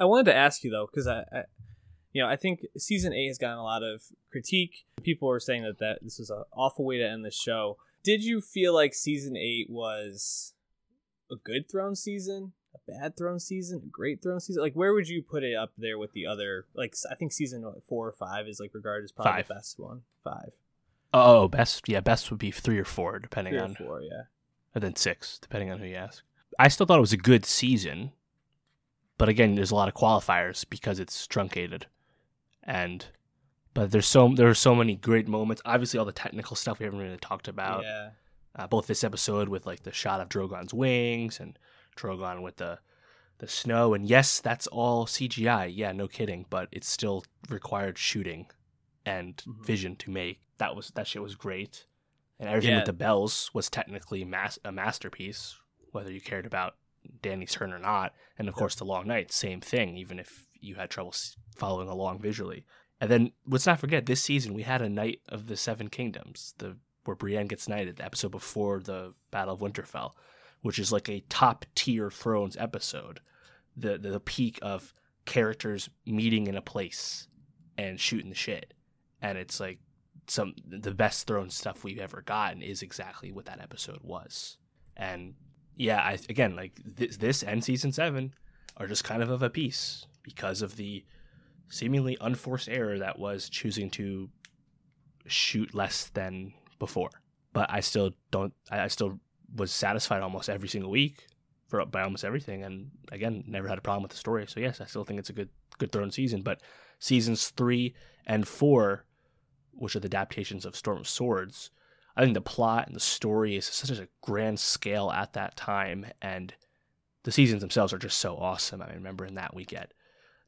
I wanted to ask you though, because I, I, you know, I think season eight has gotten a lot of critique. People were saying that that this was an awful way to end the show. Did you feel like season eight was a good throne season, a bad throne season, a great throne season? Like, where would you put it up there with the other? Like, I think season four or five is like regarded as probably Five. the best one. Five. Oh, best. Yeah, best would be three or four, depending three or on, four, yeah. and then six, depending on who you ask. I still thought it was a good season, but again, there's a lot of qualifiers because it's truncated, and but there's so there are so many great moments. Obviously, all the technical stuff we haven't really talked about. yeah, uh, both this episode with like the shot of Drogon's wings and Drogon with the the snow and yes that's all CGI yeah no kidding but it still required shooting and Mhm. vision to make that was that shit was great and everything Yeah. with the bells was technically mas- a masterpiece whether you cared about Dany's turn or not and of course the long night same thing even if you had trouble following along visually. And then let's not forget this season we had a knight of the seven kingdoms the where Brienne gets knighted, the episode before the Battle of Winterfell, which is like a top tier Thrones episode, the, the the peak of characters meeting in a place and shooting the shit, and it's like some the best Thrones stuff we've ever gotten is exactly what that episode was, and yeah, I again like this this and season seven are just kind of of a piece because of the seemingly unforced error that was choosing to shoot less than before. But I still don't. I still was satisfied almost every single week for by almost everything, and again, never had a problem with the story. So yes, I still think it's a good good Throne season. But seasons three and four which are the adaptations of Storm of Swords, I think the plot and the story is such a grand scale at that time, and the seasons themselves are just so awesome. I remember in that we get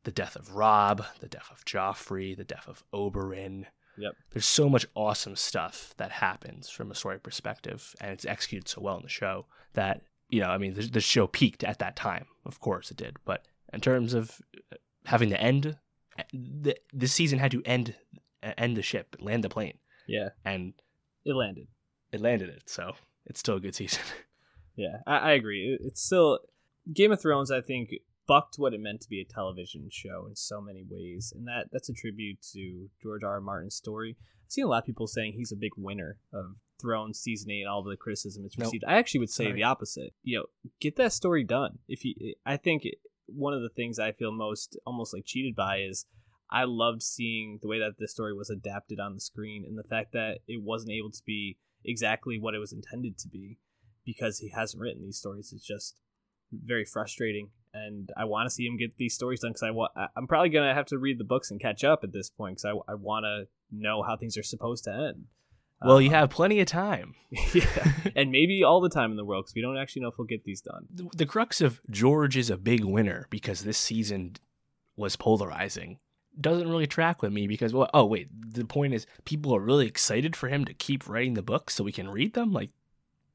the death of Robb, the death of Joffrey, the death of Oberyn. Yep. There's so much awesome stuff that happens from a story perspective, and it's executed so well in the show that you know, I mean, the, the show peaked at that time. Of course, it did. But in terms of uh, having to end, uh, the this season had to end uh, end the ship, land the plane, Yeah, and it landed. it landed it. So it's still a good season. Yeah, I, I agree. It- It's still Game of Thrones. I think bucked what it meant to be a television show in so many ways, and that that's a tribute to George R. R. Martin's story. I've seen a lot of people saying he's a big winner of Thrones season eight and all the criticism it's Nope. received. I actually would say Sorry. the opposite. You know, get that story done. If you, I think one of the things I feel most almost like cheated by is I loved seeing the way that this story was adapted on the screen and the fact that it wasn't able to be exactly what it was intended to be because he hasn't written these stories. It's just very frustrating, and I want to see him get these stories done because I wa- I- I'm probably gonna have to read the books and catch up at this point because I, I want to know how things are supposed to end. well, you Um, have plenty of time. yeah, and maybe all the time in the world because we don't actually know if we'll get these done. The, the crux of George is a big winner because this season was polarizing. Doesn't really track with me because well, oh wait, the point is people are really excited for him to keep writing the books so we can read them. Like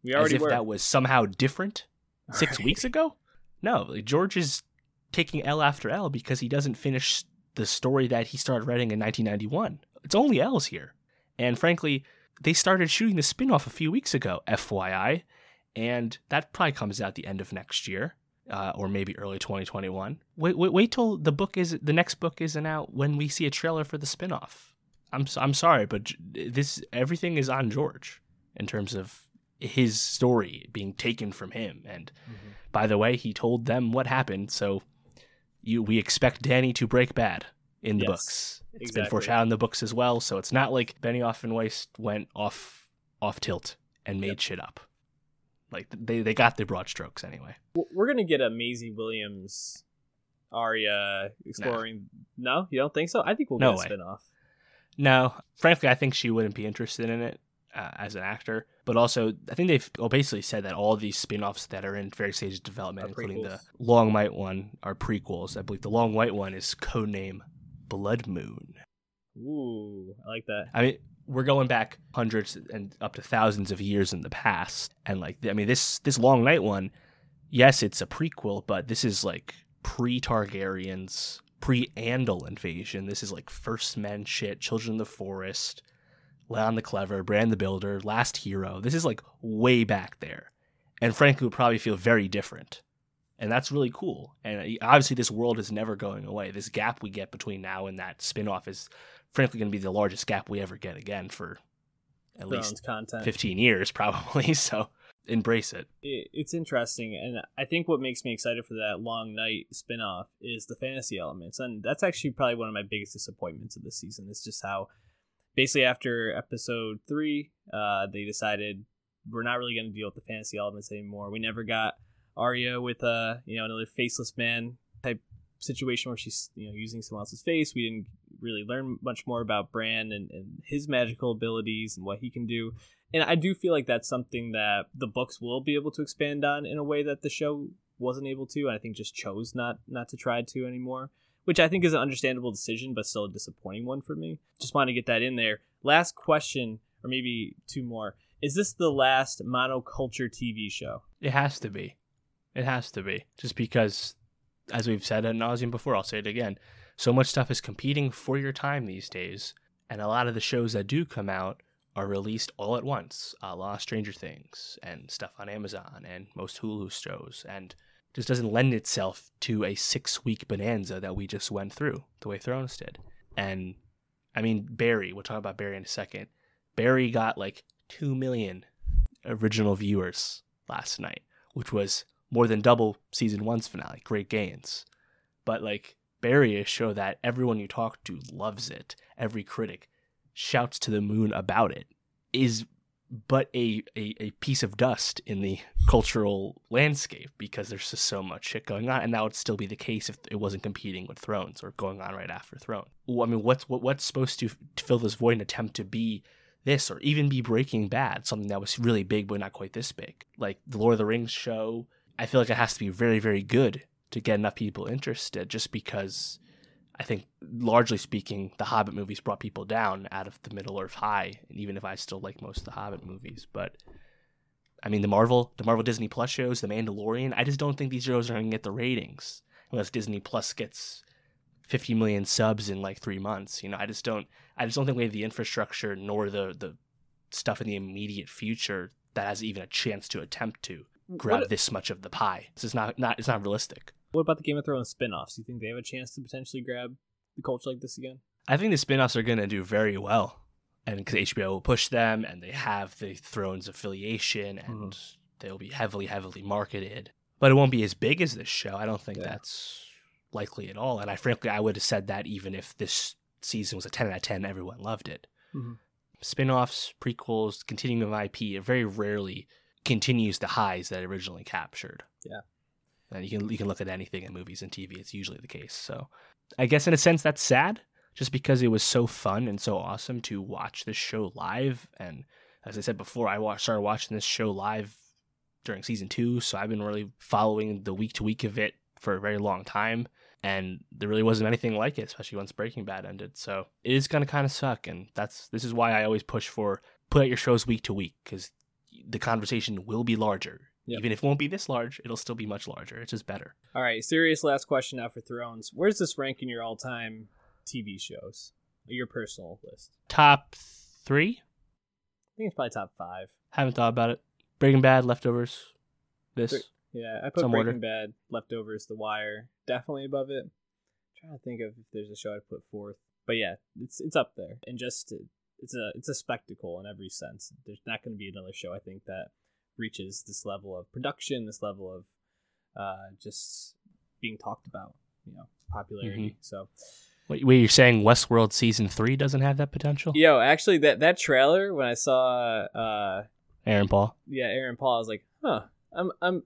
We as already if were. that was somehow different six Right. weeks ago. No, George is taking L after L because he doesn't finish the story that he started writing in 1991. It's only L's here. And frankly, they started shooting the spin off a few weeks ago, FYI. And that probably comes out the end of next year. Uh, or maybe early 2021. Wait, wait, wait till the book is the next book isn't out when we see a trailer for the spin-off. I'm I'm sorry, but this everything is on George in terms of his story being taken from him. And Mhm. by the way, he told them what happened, so you we expect Dany to break bad in the Yes, books. It's been exactly. foreshadowed in the books as well, so it's not like Benioff and Weiss went off off tilt and made Yep. shit up. Like they they got the broad strokes anyway. We're gonna get a Maisie Williams, Arya exploring. No, you don't think so? I think we'll No get a way. spinoff. No, frankly, I think she wouldn't be interested in it uh, as an actor. But also, I think they've well, basically said that all these spin-offs that are in various stages of development, including the. Long Night one, are prequels. I believe the Long Night one is codename Blood Moon. Ooh, I like that. I mean, we're going back hundreds and up to thousands of years in the past, and like, I mean, this this Long Night one, yes, it's a prequel, but this is like pre Targaryens, pre Andal invasion. This is like First Men shit, Children of the Forest, Leon the Clever, Bran the Builder, Last Hero. This is like way back there, and frankly, would probably feel very different. And that's really cool. And uh, obviously, this world is never going away. This gap we get between now and that spin off is frankly going to be the largest gap we ever get again for at Thrones least content. 15 years probably so embrace it it, it's interesting and i think what makes me excited for that long night spin-off is the fantasy elements and that's actually probably one of my biggest disappointments of this season is just how basically after episode three uh, they decided we're not really going to deal with the fantasy elements anymore. We never got Arya with uh you know another faceless man type situation where she's you know using someone else's face. We didn't really learn much more about Bran and, and his magical abilities and what he can do. And I do feel like that's something that the books will be able to expand on in a way that the show wasn't able to, and I think just chose not not to try to anymore. Which I think is an understandable decision, but still a disappointing one for me. Just want to get that in there. Last question, or maybe two more. Is this the last monoculture TV show? it has to be it has to be just because as we've said ad nauseum before i'll say it again so much stuff is competing for your time these days and a lot of the shows that do come out are released all at once a la stranger things and stuff on amazon and most hulu shows and just doesn't lend itself to a six week bonanza that we just went through the way thrones did and i mean barry we'll talk about barry in a second barry got like 2 million original viewers last night, which was more than double season one's finale. Great gains. But like Barry is show that everyone you talk to loves it. Every critic shouts to the moon about it. Is but a, a, a piece of dust in the cultural landscape because there's just so much shit going on, and that would still be the case if it wasn't competing with Thrones or going on right after Thrones. Well, I mean, what's what, what's supposed to, to fill this void and attempt to be this or even be Breaking Bad, something that was really big but not quite this big, like the Lord of the Rings show. I feel like it has to be very very good to get enough people interested, just because I think, largely speaking, the Hobbit movies brought people down out of the Middle Earth High. And even if I still like most of the Hobbit movies, but I mean, the Marvel, the Marvel Disney Plus shows, The Mandalorian. I just don't think these shows are going to get the ratings unless Disney Plus gets 50 million subs in like three months. You know, I just don't. I just don't think we have the infrastructure nor the the stuff in the immediate future that has even a chance to attempt to grab What- this much of the pie. This is not not. It's not realistic. What about the Game of Thrones spin-offs? Do you think they have a chance to potentially grab the culture like this again? I think the spin-offs are going to do very well. And because HBO will push them and they have the Thrones affiliation and they'll be heavily, heavily marketed. But it won't be as big as this show. I don't think Yeah. that's likely at all. And I frankly, I would have said that even if this season was a 10 out of 10, everyone loved it. Mhm. Spin-offs, prequels, continuing of IP, it very rarely continues the highs that it originally captured. Yeah. And you can you can look at anything in movies and TV. It's usually the case. So I guess in a sense that's sad, just because it was so fun and so awesome to watch this show live. And as I said before, I started watching this show live during season two, so I've been really following the week to week of it for a very long time. And there really wasn't anything like it, especially once Breaking Bad ended. So it is gonna kind of suck, and that's this is why I always push for put out your shows week to week because the conversation will be larger. Yep. Even if it won't be this large, it'll still be much larger. It's just better. All right, serious last question now for Thrones. Where's this rank in your all-time TV shows? Your personal list. Top three? I think it's probably top five. Haven't thought about it. Breaking Bad, Leftovers, this. Yeah, I put Some Breaking order. Bad, Leftovers, The Wire, definitely above it. trying to think of if there's a show I'd put fourth, but yeah, it's it's up there, and just it's a it's a spectacle in every sense. There's not going to be another show I think that reaches this level of production, this level of uh, just being talked about, you know, popularity. Mm-hmm. So, Wait, wait, you're saying Westworld season three doesn't have that potential? yo, actually, that that trailer when I saw, uh, Aaron Paul. yeah, Aaron Paul, I was like, huh, I'm I'm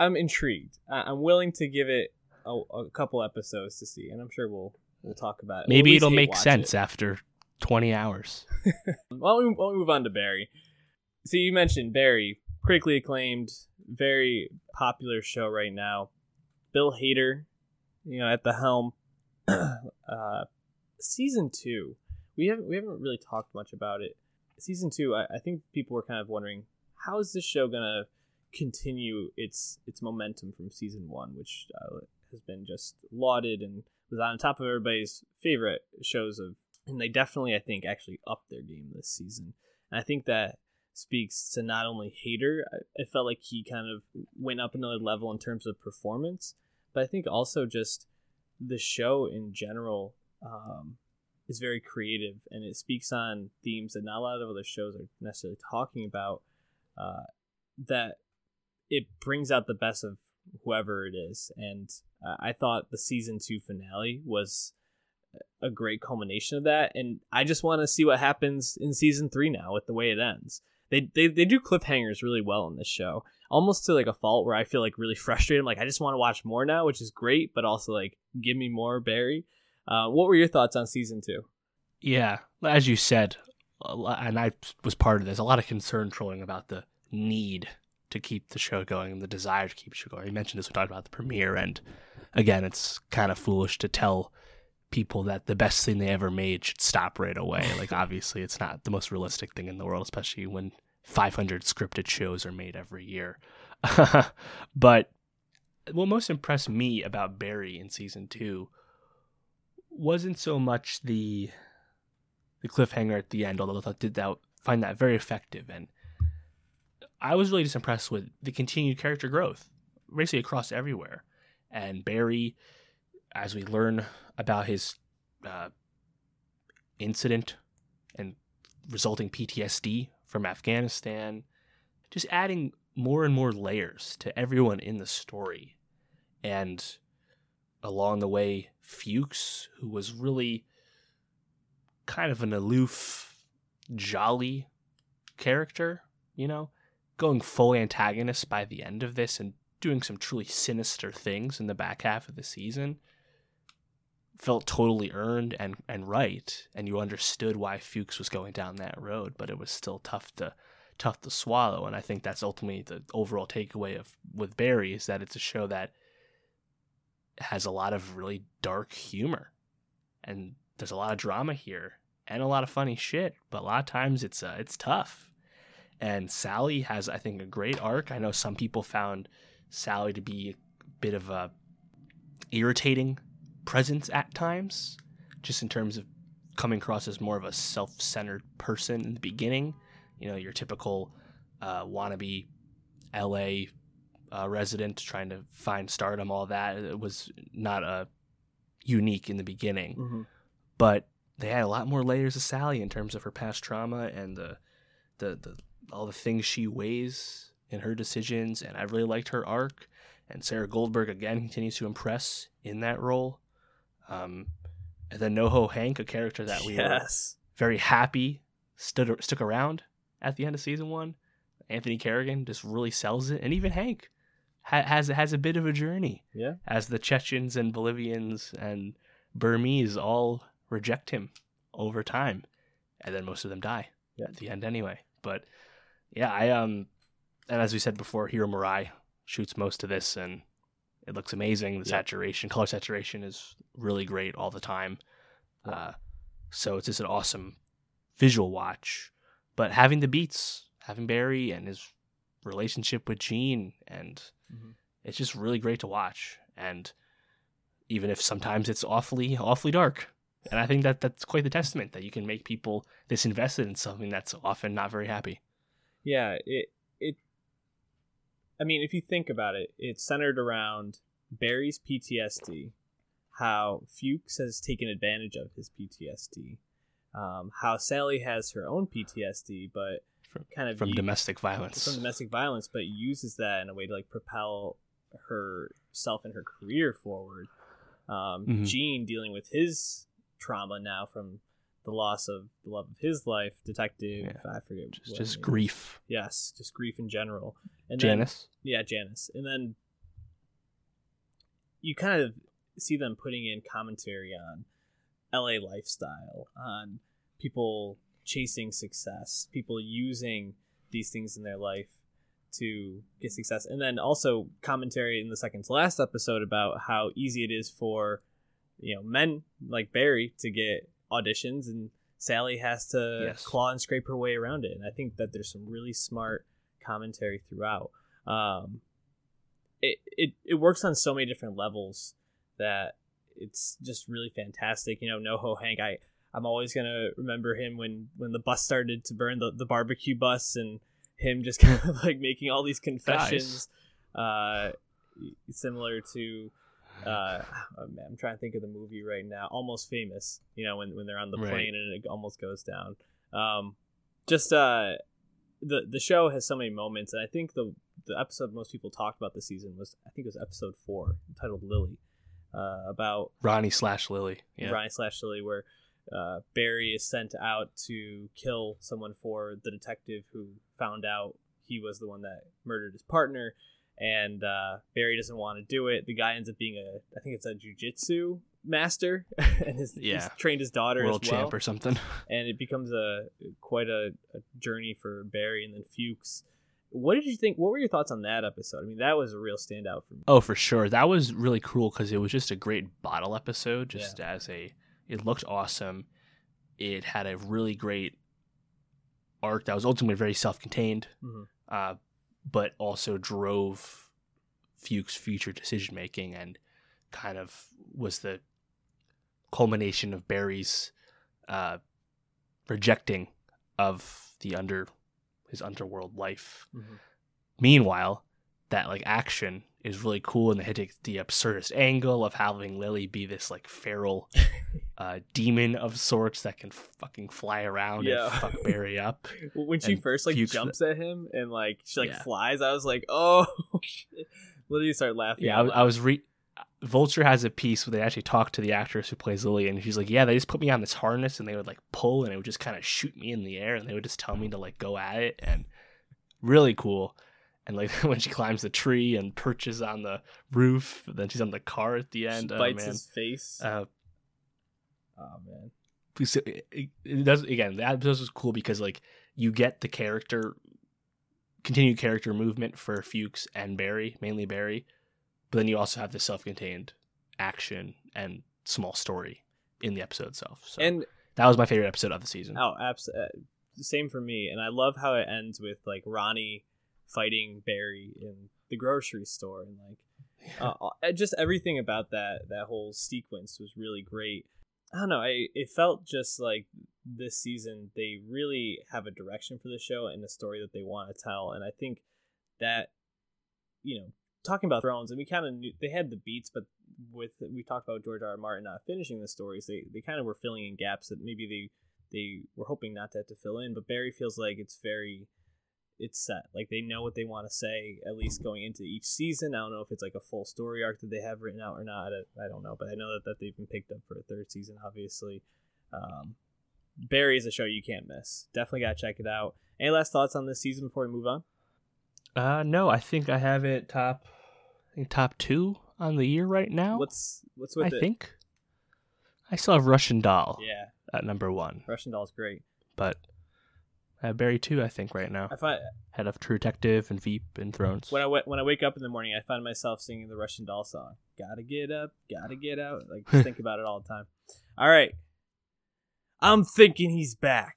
I'm intrigued. I, I'm willing to give it a, a couple episodes to see, and I'm sure we'll we'll talk about it. We'll Maybe it'll make sense it. after 20 hours. Don't, we, we move on to Barry? So you mentioned Barry, critically acclaimed, very popular show right now. Bill Hader, you know, at the helm. uh, season two, we haven't we haven't really talked much about it. Season two, I, I think people were kind of wondering how is this show gonna continue its its momentum from season one, which uh, has been just lauded and was on top of everybody's favorite shows of and they definitely I think actually upped their game this season. And I think that speaks to not only Hader, I, I felt like he kind of went up another level in terms of performance, but I think also just the show in general um, is very creative and it speaks on themes that not a lot of other shows are necessarily talking about. Uh, that it brings out the best of whoever it is, and uh, I thought the season two finale was a great culmination of that and i just want to see what happens in season three now with the way it ends they, they they do cliffhangers really well in this show. Almost to like a fault where i feel like really frustrated. I'm like i just want to watch more now which is great but also like give me more barry. Uh, what were your thoughts on season two? Yeah, as you said, and I was part of this, a lot of concern trolling about the need to keep the show going and the desire to keep the show going. You mentioned this, we talked about the premiere, and again, it's kind of foolish to tell people that the best thing they ever made should stop right away. Like, obviously, it's not the most realistic thing in the world, especially when 500 scripted shows are made every year. but what most impressed me about Barry in season two wasn't so much the the cliffhanger at the end, although I did that find that very effective. And I was really just impressed with the continued character growth, basically across everywhere. And Barry, as we learn about his uh, incident and resulting PTSD from Afghanistan, just adding more and more layers to everyone in the story. And along the way, Fuches, who was really kind of an aloof, jolly character, you know, going full antagonist by the end of this and doing some truly sinister things in the back half of the season felt totally earned and, and right and you understood why Fuches was going down that road, but it was still tough to tough to swallow. And I think that's ultimately the overall takeaway of with Barry is that it's a show that has a lot of really dark humor. And there's a lot of drama here and a lot of funny shit, but a lot of times it's uh, it's tough. And Sally has, I think, a great arc. I know some people found Sally to be a bit of a irritating presence at times, just in terms of coming across as more of a self-centered person in the beginning. You know, your typical uh, wannabe LA uh, resident trying to find stardom, all that. It was not a uh, unique in the beginning, Mm-hmm. but they had a lot more layers of Sally in terms of her past trauma and the, the, the all the things she weighs in her decisions. And I really liked her arc. And Sarah Goldberg again continues to impress in that role. Um, and then NoHo Hank, a character that we were yes. very happy stood stuck around at the end of season one. Anthony Carrigan just really sells it, and even Hank ha- has has a bit of a journey Yeah. as the Chechens and Bolivians and Burmese all reject him over time, and then most of them die Yeah. at the end anyway. But yeah, I um, and as we said before, Hiro Murai shoots most of this, and it looks amazing. The Yeah. saturation, color saturation, is really great all the time. Yeah. Uh, so it's just an awesome visual watch. But having the beats, having Barry and his relationship with Gene, and Mhm. it's just really great to watch. And even if sometimes it's awfully, awfully dark. And I think that that's quite the testament that you can make people this invested in something that's often not very happy. Yeah, it I mean, if you think about it, it's centered around Barry's PTSD, how Fuches has taken advantage of his PTSD, um, how Sally has her own PTSD, but From- kind of From domestic violence. from domestic violence, but uses that in a way to like propel herself and her career forward. Um, Mhm. Gene dealing with his trauma now from the loss of the love of his life, detective. Yeah. I forget. just what just her name is. grief. Yes, just grief in general. And then- Janice. yeah, Janice. And then you kind of see them putting in commentary on LA lifestyle, on people chasing success, people using these things in their life to get success. And then also commentary in the second to last episode about how easy it is for, you know, men like Barry to get auditions and Sally has to Yes. claw and scrape her way around it. And I think that there's some really smart commentary throughout. Um, it, it it works on so many different levels that it's just really fantastic. You know, NoHo Hank, I I'm always gonna remember him when when the bus started to burn the the barbecue bus and him just kind of like making all these confessions, uh, similar to. Uh, oh man, I'm trying to think of the movie right now. Almost famous, you know, when, when they're on the Right. plane and it almost goes down. Um, just uh, the the show has so many moments, and I think the the episode most people talked about this season was I think it was episode four, titled Lily, uh, about Ronnie slash Lily. Yeah. Ryan slash Lily, where uh, Barry is sent out to kill someone for the detective who found out he was the one that murdered his partner, and uh, Barry doesn't want to do it. The guy ends up being a I think it's a jujitsu master, and his, he's Yeah. trained his daughter World as well champ or something. and it becomes a quite a, a journey for Barry and then Fuches. What did you think? What were your thoughts on that episode? I mean, that was a real standout for me. Oh, for sure. That was really cool because it was just a great bottle episode. Just as a, it looked awesome. It had a really great arc that was ultimately very self-contained, Mhm. uh, but also drove Fuches' future decision making and kind of was the culmination of Barry's uh, rejecting of the under his underworld life. Mhm. Meanwhile, that like action is really cool and they had the absurdist angle of having Lily be this like feral uh, demon of sorts that can fucking fly around Yeah. and fuck Barry up. When she first like jumps at him and like she like Yeah. flies, I was like, oh. Literally start laughing. Yeah, I, I was re Vulture has a piece where they actually talk to the actress who plays Lily, and she's like, "Yeah, they just put me on this harness, and they would like pull, and it would just kind of shoot me in the air, and they would just tell me to like go at it, and really cool." And like when she climbs the tree and perches on the roof, then she's on the car at the end. She oh, bites man. his face. Uh, oh man. it, it- does again. That episode was cool because like you get the character, continued character movement for Fuches and Barry, mainly Barry, but then you also have the self-contained action and small story in the episode itself. So And that was my favorite episode of the season. oh, abs- uh, same for me. And I love how it ends with like Ronnie fighting Barry in the grocery store and like uh, uh, just everything about that that whole sequence was really great. I don't know. I it felt just like this season they really have a direction for the show and the story that they want to tell, and I think that you know talking about Thrones and we kind of knew they had the beats, but with we talked about George R. R. Martin not finishing the stories, they they kind of were filling in gaps that maybe they they were hoping not to have to fill in. But Barry feels like it's very it's set. Like they know what they want to say, at least going into each season. I don't know if it's like a full story arc that they have written out or not. I, I don't know, but I know that, that they've been picked up for a third season, obviously. Um, Barry is a show you can't miss. Definitely got to check it out. Any last thoughts on this season before we move on? Uh, no, I think I have it top, I think top two on the year right now. What's what's with I it? think I still have Russian Doll Yeah, at number one, Russian Doll's great. but Have Barry two. I think right now I find head of True Detective and Veep and Thrones. when I when I wake up in the morning, I find myself singing the Russian Doll song. Gotta get up, gotta get out. Like just think about it all the time. All right, I'm thinking he's back.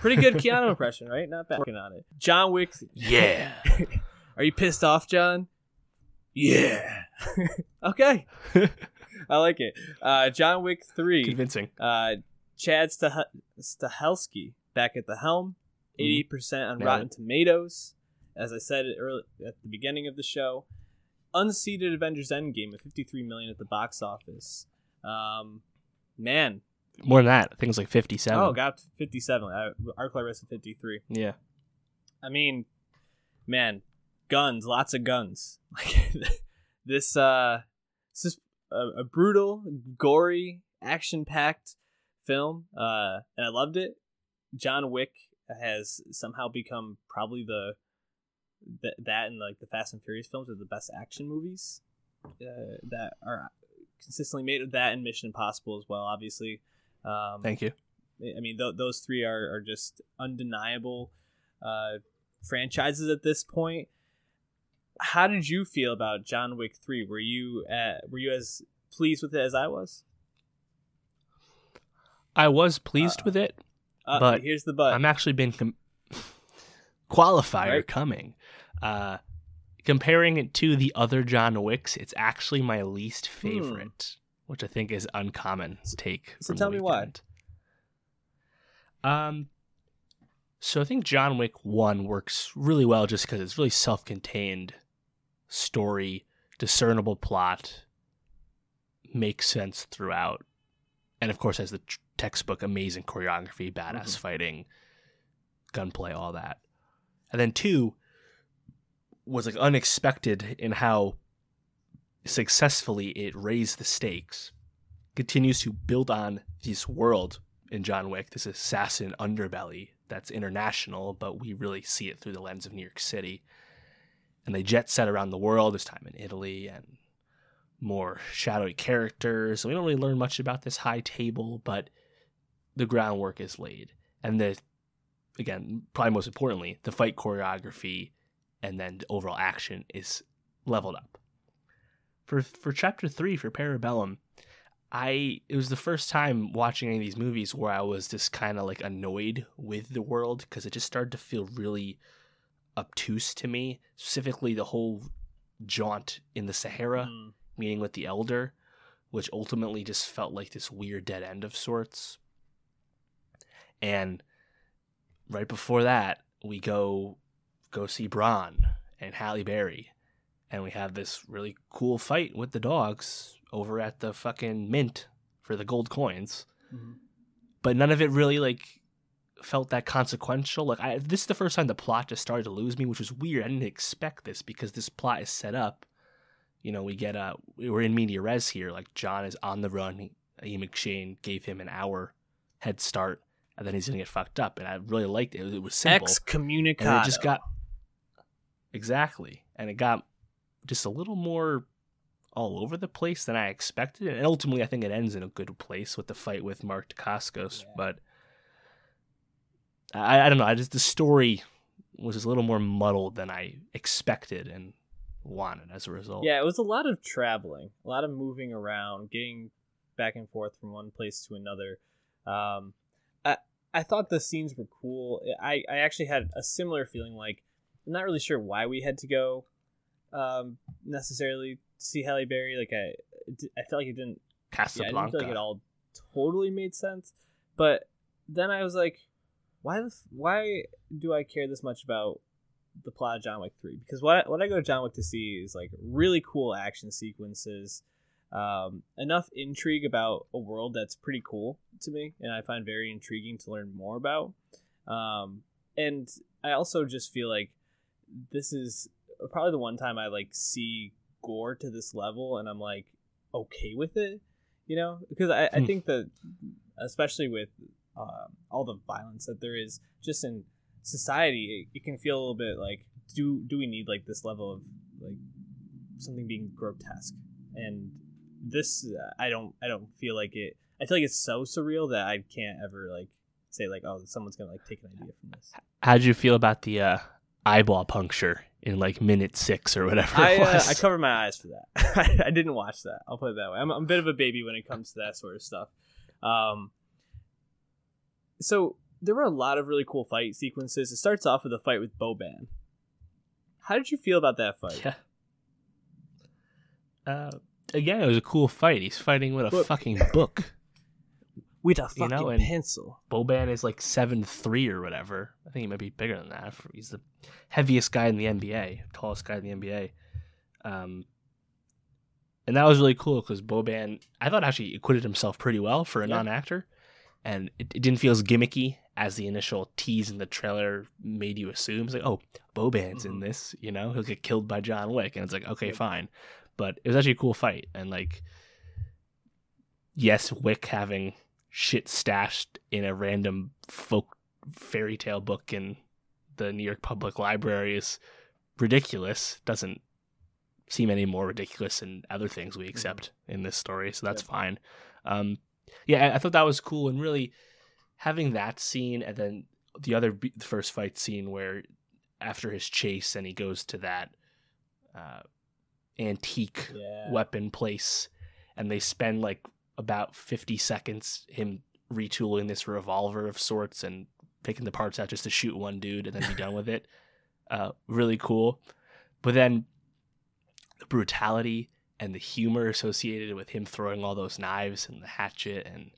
Pretty good Keanu impression, right? Not bad. Working on it. John Wick. yeah. Are you pissed off, John? Yeah. okay, I like it. Uh, John Wick three. Convincing. Uh, Chad Stah- Stahelski back at the helm, Mhm. eighty percent on Nailed Rotten it. Tomatoes. As I said early at the beginning of the show, unseated Avengers Endgame at fifty three million at the box office. Um, man, More than that. I think it's like fifty-seven. oh, got fifty seven. Uh, Arclight Rest at fifty three. yeah. I mean, man, guns, lots of guns. Like this, uh, this is a, a brutal, gory, action-packed film, uh, and I loved it. John Wick has somehow become probably the th- that and like the Fast and Furious films are the best action movies uh, that are consistently made. That and Mission Impossible as well, obviously. Um, Thank you. I mean, th- those three are, are just undeniable uh, franchises at this point. How did you feel about John Wick Three? Were you uh, were you as pleased with it as I was? I was pleased Uh, with it. Uh, But here's the but. I'm actually been com- qualifier Right. coming. Uh, comparing it to the other John Wicks, it's actually my least favorite, which I think is uncommon take. Hmm. so tell me why. Um, so I think John Wick One works really well just because it's really self-contained story, discernible plot, makes sense throughout, and of course has the tr- textbook amazing choreography, badass Mhm. fighting, gunplay, all that. And then two was like unexpected in how successfully it raised the stakes, continues to build on this world in John Wick, this assassin underbelly that's international, but we really see it through the lens of New York City. And they jet set around the world, this time in Italy, and more shadowy characters. So we don't really learn much about this high table, but the groundwork is laid. And the again, probably most importantly, the fight choreography and then the overall action is leveled up. For for chapter three for Parabellum, I it was the first time watching any of these movies where I was just kind of like annoyed with the world because it just started to feel really obtuse to me. Specifically, the whole jaunt in the Sahara, Mm, meeting with the Elder, which ultimately just felt like this weird dead end of sorts. And right before that, we go go see Bronn and Halle Berry, and we have this really cool fight with the dogs over at the fucking mint for the gold coins. mhm. But none of it really like felt that consequential. Like I, this is the first time the plot just started to lose me, which was weird. I didn't expect this because this plot is set up, You know, we get uh we're in media res here. Like John is on the run. Ian McShane gave him an hour head start, and then he's gonna get fucked up. And I really liked it. It was, it was simple. Excommunicado. and it just got exactly, and it got just a little more all over the place than I expected. And ultimately, I think it ends in a good place with the fight with Mark Dacascos. Yeah. But I, I don't know. I just the story was just a little more muddled than I expected and wanted as a result. Yeah, it was a lot of traveling, a lot of moving around, getting back and forth from one place to another. Um, I thought the scenes were cool. I I actually had a similar feeling. Like I'm not really sure why we had to go um, necessarily see Halle Berry. Like I I felt like it didn't. Yeah, I Casablanca. didn't feel like it all totally made sense. But then I was like, why the why do I care this much about the plot of John Wick three? Because what what I go to John Wick to see is like really cool action sequences, um, enough intrigue about a world that's pretty cool to me, and I find very intriguing to learn more about. Um, and I also just feel like this is probably the one time I like see gore to this level, and I'm like okay with it, you know, because I, I Hmm. think that especially with um, all the violence that there is just in society, it, it can feel a little bit like do do we need like this level of like something being grotesque and this uh, I don't I don't feel like it. I feel like it's so surreal that I can't ever like say like oh someone's gonna like take an idea from this. How'd you feel about the uh, eyeball puncture in like minute six or whatever I it uh. I covered my eyes for that. I, I didn't watch that. I'll put it that way. I'm, I'm a bit of a baby when it comes to that sort of stuff. Um, so there were a lot of really cool fight sequences. It starts off with a fight with Boban. How did you feel about that fight? Yeah. Uh, again, it was a cool fight. He's fighting with a Book. fucking book. With a You fucking know, and- pencil. Boban is like seven three or whatever. I think he might be bigger than that. He's the heaviest guy in the NBA, tallest guy in the NBA. Um, and that was really cool because Boban, I thought actually acquitted himself pretty well for a Yeah. non-actor, and it, it didn't feel as gimmicky as the initial tease in the trailer made you assume. It's like, oh, Boban's in Mhm. this, you know, he'll get killed by John Wick, and it's like, okay, fine, but it was actually a cool fight, and like, yes, Wick having shit stashed in a random folk fairy tale book in the New York Public Library is ridiculous. Doesn't seem any more ridiculous than other things we accept in this story, so that's Yep. fine. Um, yeah, I- thought that was cool, and really having that scene, and then the other the first fight scene where after his chase and he goes to that uh, antique Yeah. weapon place and they spend like about 50 seconds him retooling this revolver of sorts and picking the parts out just to shoot one dude and then be done with it uh, really cool but then the brutality and the humor associated with him throwing all those knives and the hatchet and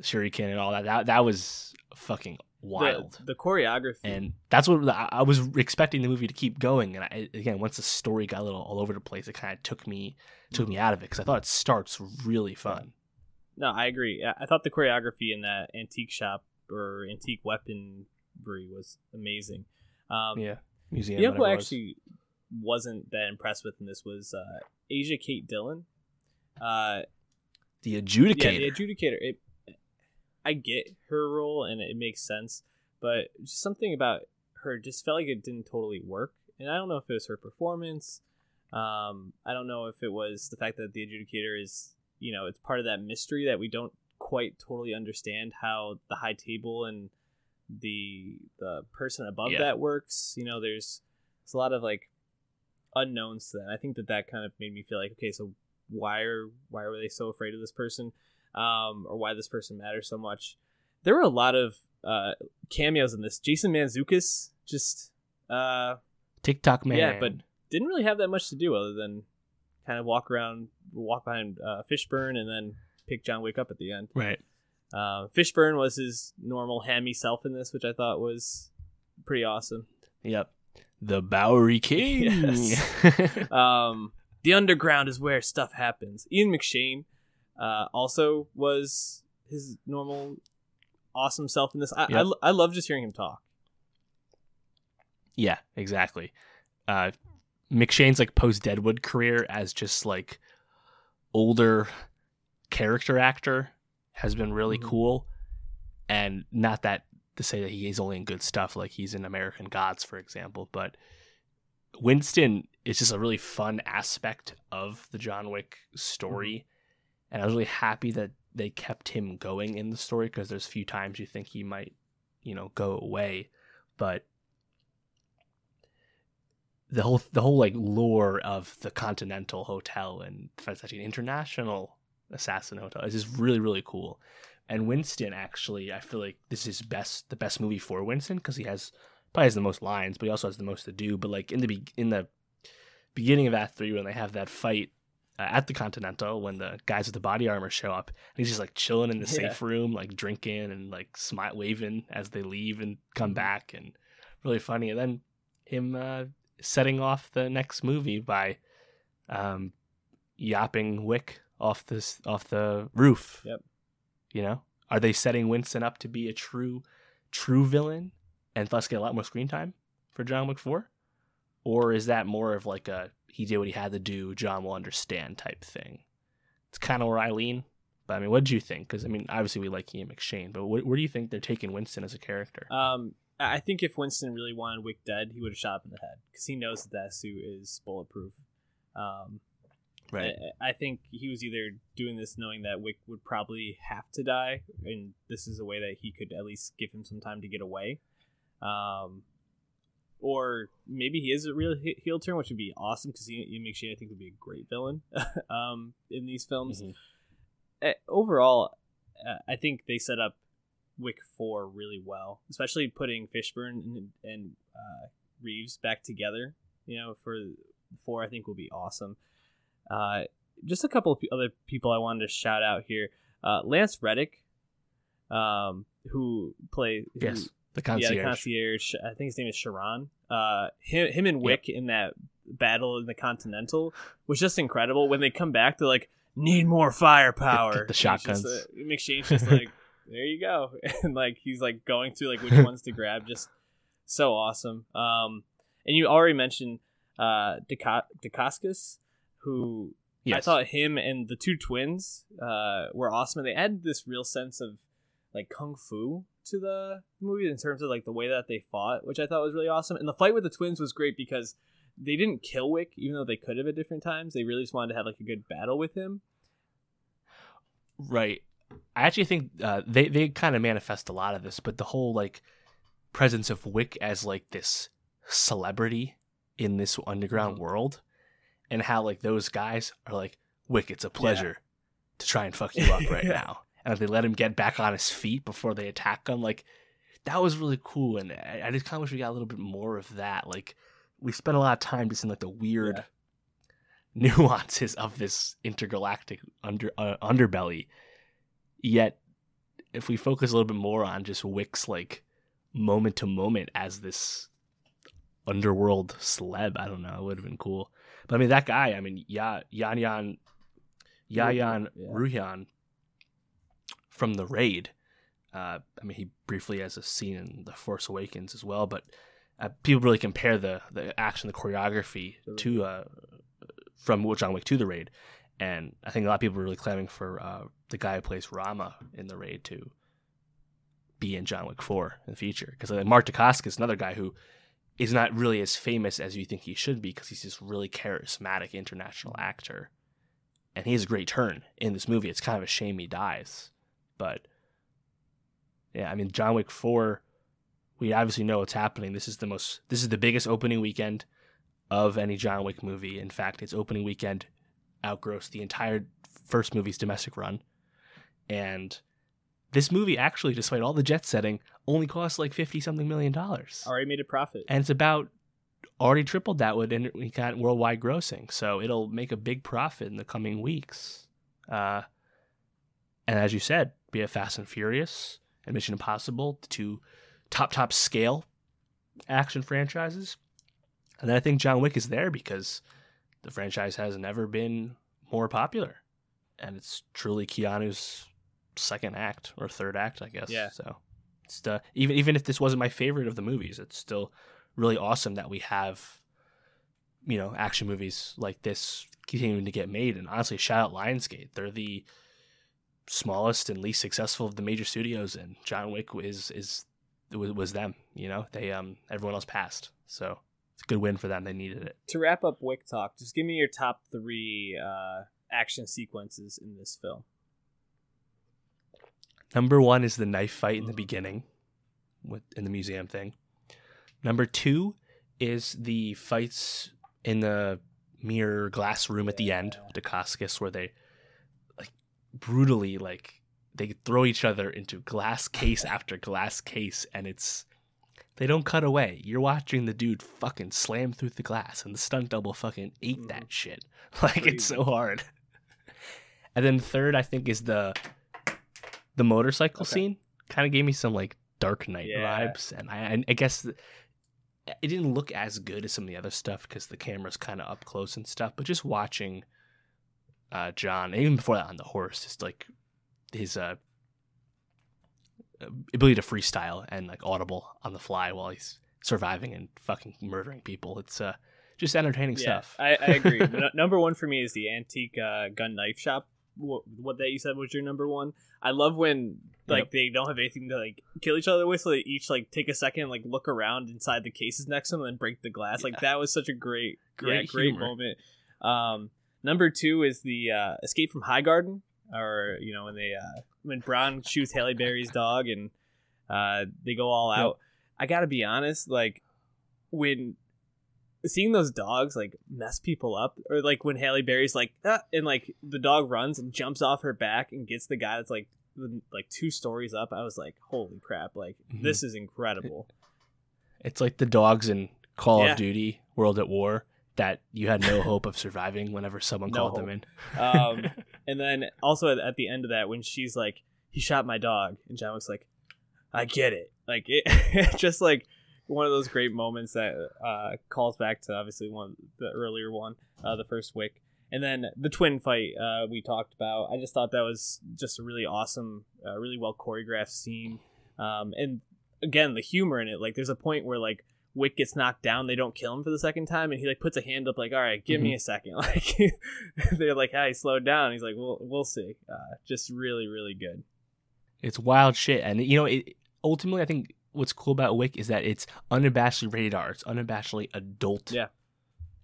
shuriken and all that that, that was fucking wild The, the choreography. and that's what I I was expecting the movie to keep going. And I, again, once the story got a little all over the place, it kind of took me took me out of it because I thought it starts really fun. No, I agree. I- thought the choreography in that antique shop or antique weaponry was amazing. Um, Yeah, museum. you know who I actually wasn't that impressed with in this was uh, Asia Kate Dillon. Uh, the adjudicator. yeah, the adjudicator. It, I get her role and it makes sense, but just something about her just felt like it didn't totally work. And I don't know if it was her performance. Um, I don't know if it was the fact that the adjudicator is, you know, it's part of that mystery that we don't quite totally understand how the high table and the the person above Yeah. that works. You know, there's there's a lot of like unknowns to that. I think that that kind of made me feel like, okay, so why are why were they so afraid of this person, um, or why this person matters so much? There were a lot of uh, cameos in this. Jason Mantzoukas just uh, Tick Tock man. yeah, but didn't really have that much to do other than kind of walk around, walk behind uh, Fishburne, and then pick John Wick up at the end. right. Uh, Fishburne was his normal hammy self in this, which I thought was pretty awesome. Yep. The Bowery King. Yes. Um, the underground is where stuff happens. Ian McShane uh, also was his normal awesome self in this. I, I, Yep. I love just hearing him talk. Yeah, exactly. Uh, McShane's like post Deadwood career as just like older character actor has been really Mhm. cool, and not that to say that he is only in good stuff like he's in American Gods, for example, but Winston is just a really fun aspect of the John Wick story, and I was really happy that they kept him going in the story because there's a few times you think he might, you know, go away, but the whole the whole like lore of the Continental Hotel and the fact it's an international assassin hotel is just really really cool. And Winston actually, I feel like this is best the best movie for Winston because he has probably has the most lines, but he also has the most to do. But like in the be- in the beginning of Act Three when they have that fight uh, at the Continental when the guys with the body armor show up, and he's just like chilling in the Yeah. safe room, like drinking and like smile waving as they leave and come Mhm. back, and really funny. And then him uh, setting off the next movie by um, yapping Wick off this off the roof. Yep. You know, are they setting Winston up to be a true, true villain and thus get a lot more screen time for John Wick Four, or is that more of like a he did what he had to do, John will understand type thing? It's kind of where I lean. But I mean, what did you think? Because I mean, obviously we like Ian McShane, but wh- where do you think they're taking Winston as a character? Um, I I think if Winston really wanted Wick dead, he would have shot him in the head because he knows that that suit is bulletproof. Um, I, I think he was either doing this knowing that Wick would probably have to die, and this is a way that he could at least give him some time to get away. Um, or maybe he is a real heel turn, which would be awesome because Ian McShane, I think, would be a great villain um, in these films. Mhm. Uh, overall, uh, I think they set up Wick Four really well, especially putting Fishburne and, and uh, Reeves back together. You know, for four, I think will be awesome. Uh, just a couple of other people I wanted to shout out here. Uh, Lance Reddick, um, who play who- Yes, the yeah, the concierge. I think his name is Charon. Uh, him, him and Wick in that battle in the Continental was just incredible. When they come back, they're like, "Need more firepower." Get the And shotguns. Just, uh, McShane's just like, "There you go," and like he's like going through like which ones to grab. Just so awesome. Um, and you already mentioned uh Dacascos, who I Yes. thought him and the two twins uh, were awesome, and they had this real sense of like kung fu to the movie in terms of like the way that they fought, which I thought was really awesome. And the fight with the twins was great because they didn't kill Wick, even though they could have at different times. They really just wanted to have like a good battle with him. Right. I actually think uh, they they kind of manifest a lot of this, but the whole like presence of Wick as like this celebrity in this underground Mhm. world, and how like those guys are like Wick, it's a pleasure to try and fuck you up right Yeah. now, and they let him get back on his feet before they attack him, like that was really cool, and I, I just kind of wish we got a little bit more of that. Like we spent a lot of time just in like the weird Yeah. nuances of this intergalactic under uh, underbelly. Yet, if we focus a little bit more on just Wick's like moment to moment as this underworld celeb, I don't know, it would have been cool. But I mean, that guy, I mean, Ya Yan Yan Yayan Yeah. Ruhian from the raid. Uh, I mean, he briefly has a scene in The Force Awakens as well, but uh, people really compare the the action, the choreography to uh, from John Wick to the raid, and I think a lot of people are really clamming for uh, the guy who plays Rama in the raid to be in John Wick Four in the future. Because like, Mark Dacascos is another guy who is not really as famous as you think he should be because he's this really charismatic international actor, and he has a great turn in this movie. It's kind of a shame he dies, but yeah, I mean John Wick Four. We obviously know what's happening. This is the most. This is the biggest opening weekend of any John Wick movie. In fact, its opening weekend outgrossed the entire first movie's domestic run. And this movie actually, despite all the jet setting, only cost like fifty something million dollars. Already made a profit. And it's about already tripled that with in we got worldwide grossing. So it'll make a big profit in the coming weeks. Uh, and as you said, be it Fast and Furious and Mission Impossible, the two top top scale action franchises. And then I think John Wick is there because the franchise has never been more popular. And it's truly Keanu's second act or third act, I guess. Yeah. So it's the, even even if this wasn't my favorite of the movies, it's still really awesome that we have you know action movies like this continuing to get made. And honestly, shout out Lionsgate. They're the smallest and least successful of the major studios, and John Wick is is was, was them. You know, they um everyone else passed, so it's a good win for them. They needed it. To wrap up Wick talk, just give me your top three uh, action sequences in this film. Number one is the knife fight in the beginning, with in the museum thing. Number two is the fights in the mirror glass room at the end with the Dacascos, where they brutally like they throw each other into glass case after glass case, and it's they don't cut away. You're watching the dude fucking slam through the glass, and the stunt double fucking ate mm-hmm. that shit. Like Crazy. it's so hard. And then third, I think, is the the motorcycle Okay. scene. Kind of gave me some like Dark Knight Yeah. vibes, and I, I guess it didn't look as good as some of the other stuff because the camera's kind of up close and stuff. But just watching uh, John, even before that on the horse, just like his uh, ability to freestyle and like audible on the fly while he's surviving and fucking murdering people. It's uh, just entertaining stuff. I, I agree. N- number one for me is the antique uh, gun knife shop. What, what that you said was your number one. I love when like Yep. they don't have anything to like kill each other with, so they each like take a second, and, like look around inside the cases next to them, and break the glass. Like that was such a great, great, Great great moment. Um, number two is the uh, escape from High Garden, or you know when they uh, when Bronn shoots Halle Berry's dog and uh, they go all out. I gotta be honest, like when seeing those dogs like mess people up, or like when Halle Berry's like ah, and like the dog runs and jumps off her back and gets the guy that's like the- like two stories up. I was like, holy crap! Like Mhm. this is incredible. It's like the dogs in Call Yeah. of Duty World at War that you had no hope of surviving whenever someone No called them in. Um, and then also at, at the end of that, when she's like, "He shot my dog," and John was like, "I get it." Like it, just like one of those great moments that uh, calls back to obviously one the earlier one, uh, the first Wick, and then the twin fight uh, we talked about. I just thought that was just a really awesome, uh, really well choreographed scene, um, and again the humor in it. Like there's a point where like. Wick gets knocked down. They don't kill him for the second time, and he like puts a hand up, like, "All right, give me a second. Like they're like, "Hey, slow down." He's like, "We'll we'll see." Uh, just really, really good. It's wild shit, and you know, it, ultimately, I think what's cool about Wick is that it's unabashedly rated R. It's unabashedly adult Yeah.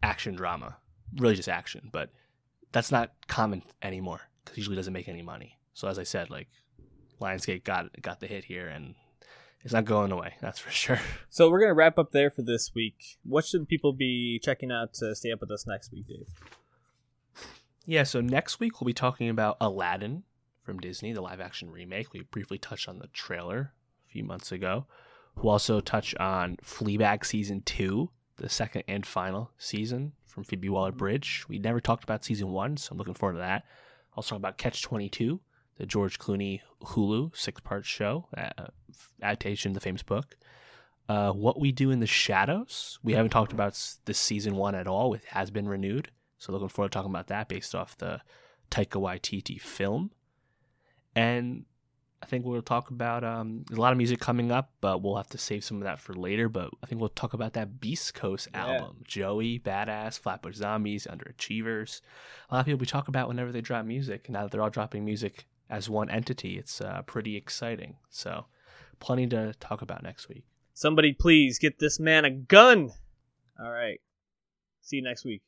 action drama, really just action. But that's not common anymore because usually doesn't make any money. So as I said, like Lionsgate got got the hit here, and it's not going away. That's for sure. So we're gonna wrap up there for this week. What should people be checking out to stay up with us next week, Dave? Yeah, so next week we'll be talking about Aladdin from Disney, the live action remake. We briefly touched on the trailer a few months ago. We'll also touch on Fleabag season two, the second and final season from Phoebe Waller Bridge. We never talked about season one, so I'm looking forward to that. I'll talk about Catch 22, the George Clooney Hulu six part show, uh, adaptation of the famous book. Uh, what We Do in the Shadows. We haven't talked about this season one at all. It has been renewed. So looking forward to talking about that based off the Taika Waititi film. And I think we'll talk about um, a lot of music coming up, but we'll have to save some of that for later. But I think we'll talk about that Beast Coast Yeah. album, Joey, Badass, Flatbush Zombies, Underachievers. A lot of people we talk about whenever they drop music. Now that they're all dropping music as one entity, it's uh, pretty exciting. So plenty to talk about next week. Somebody please get this man a gun. All right. See you next week.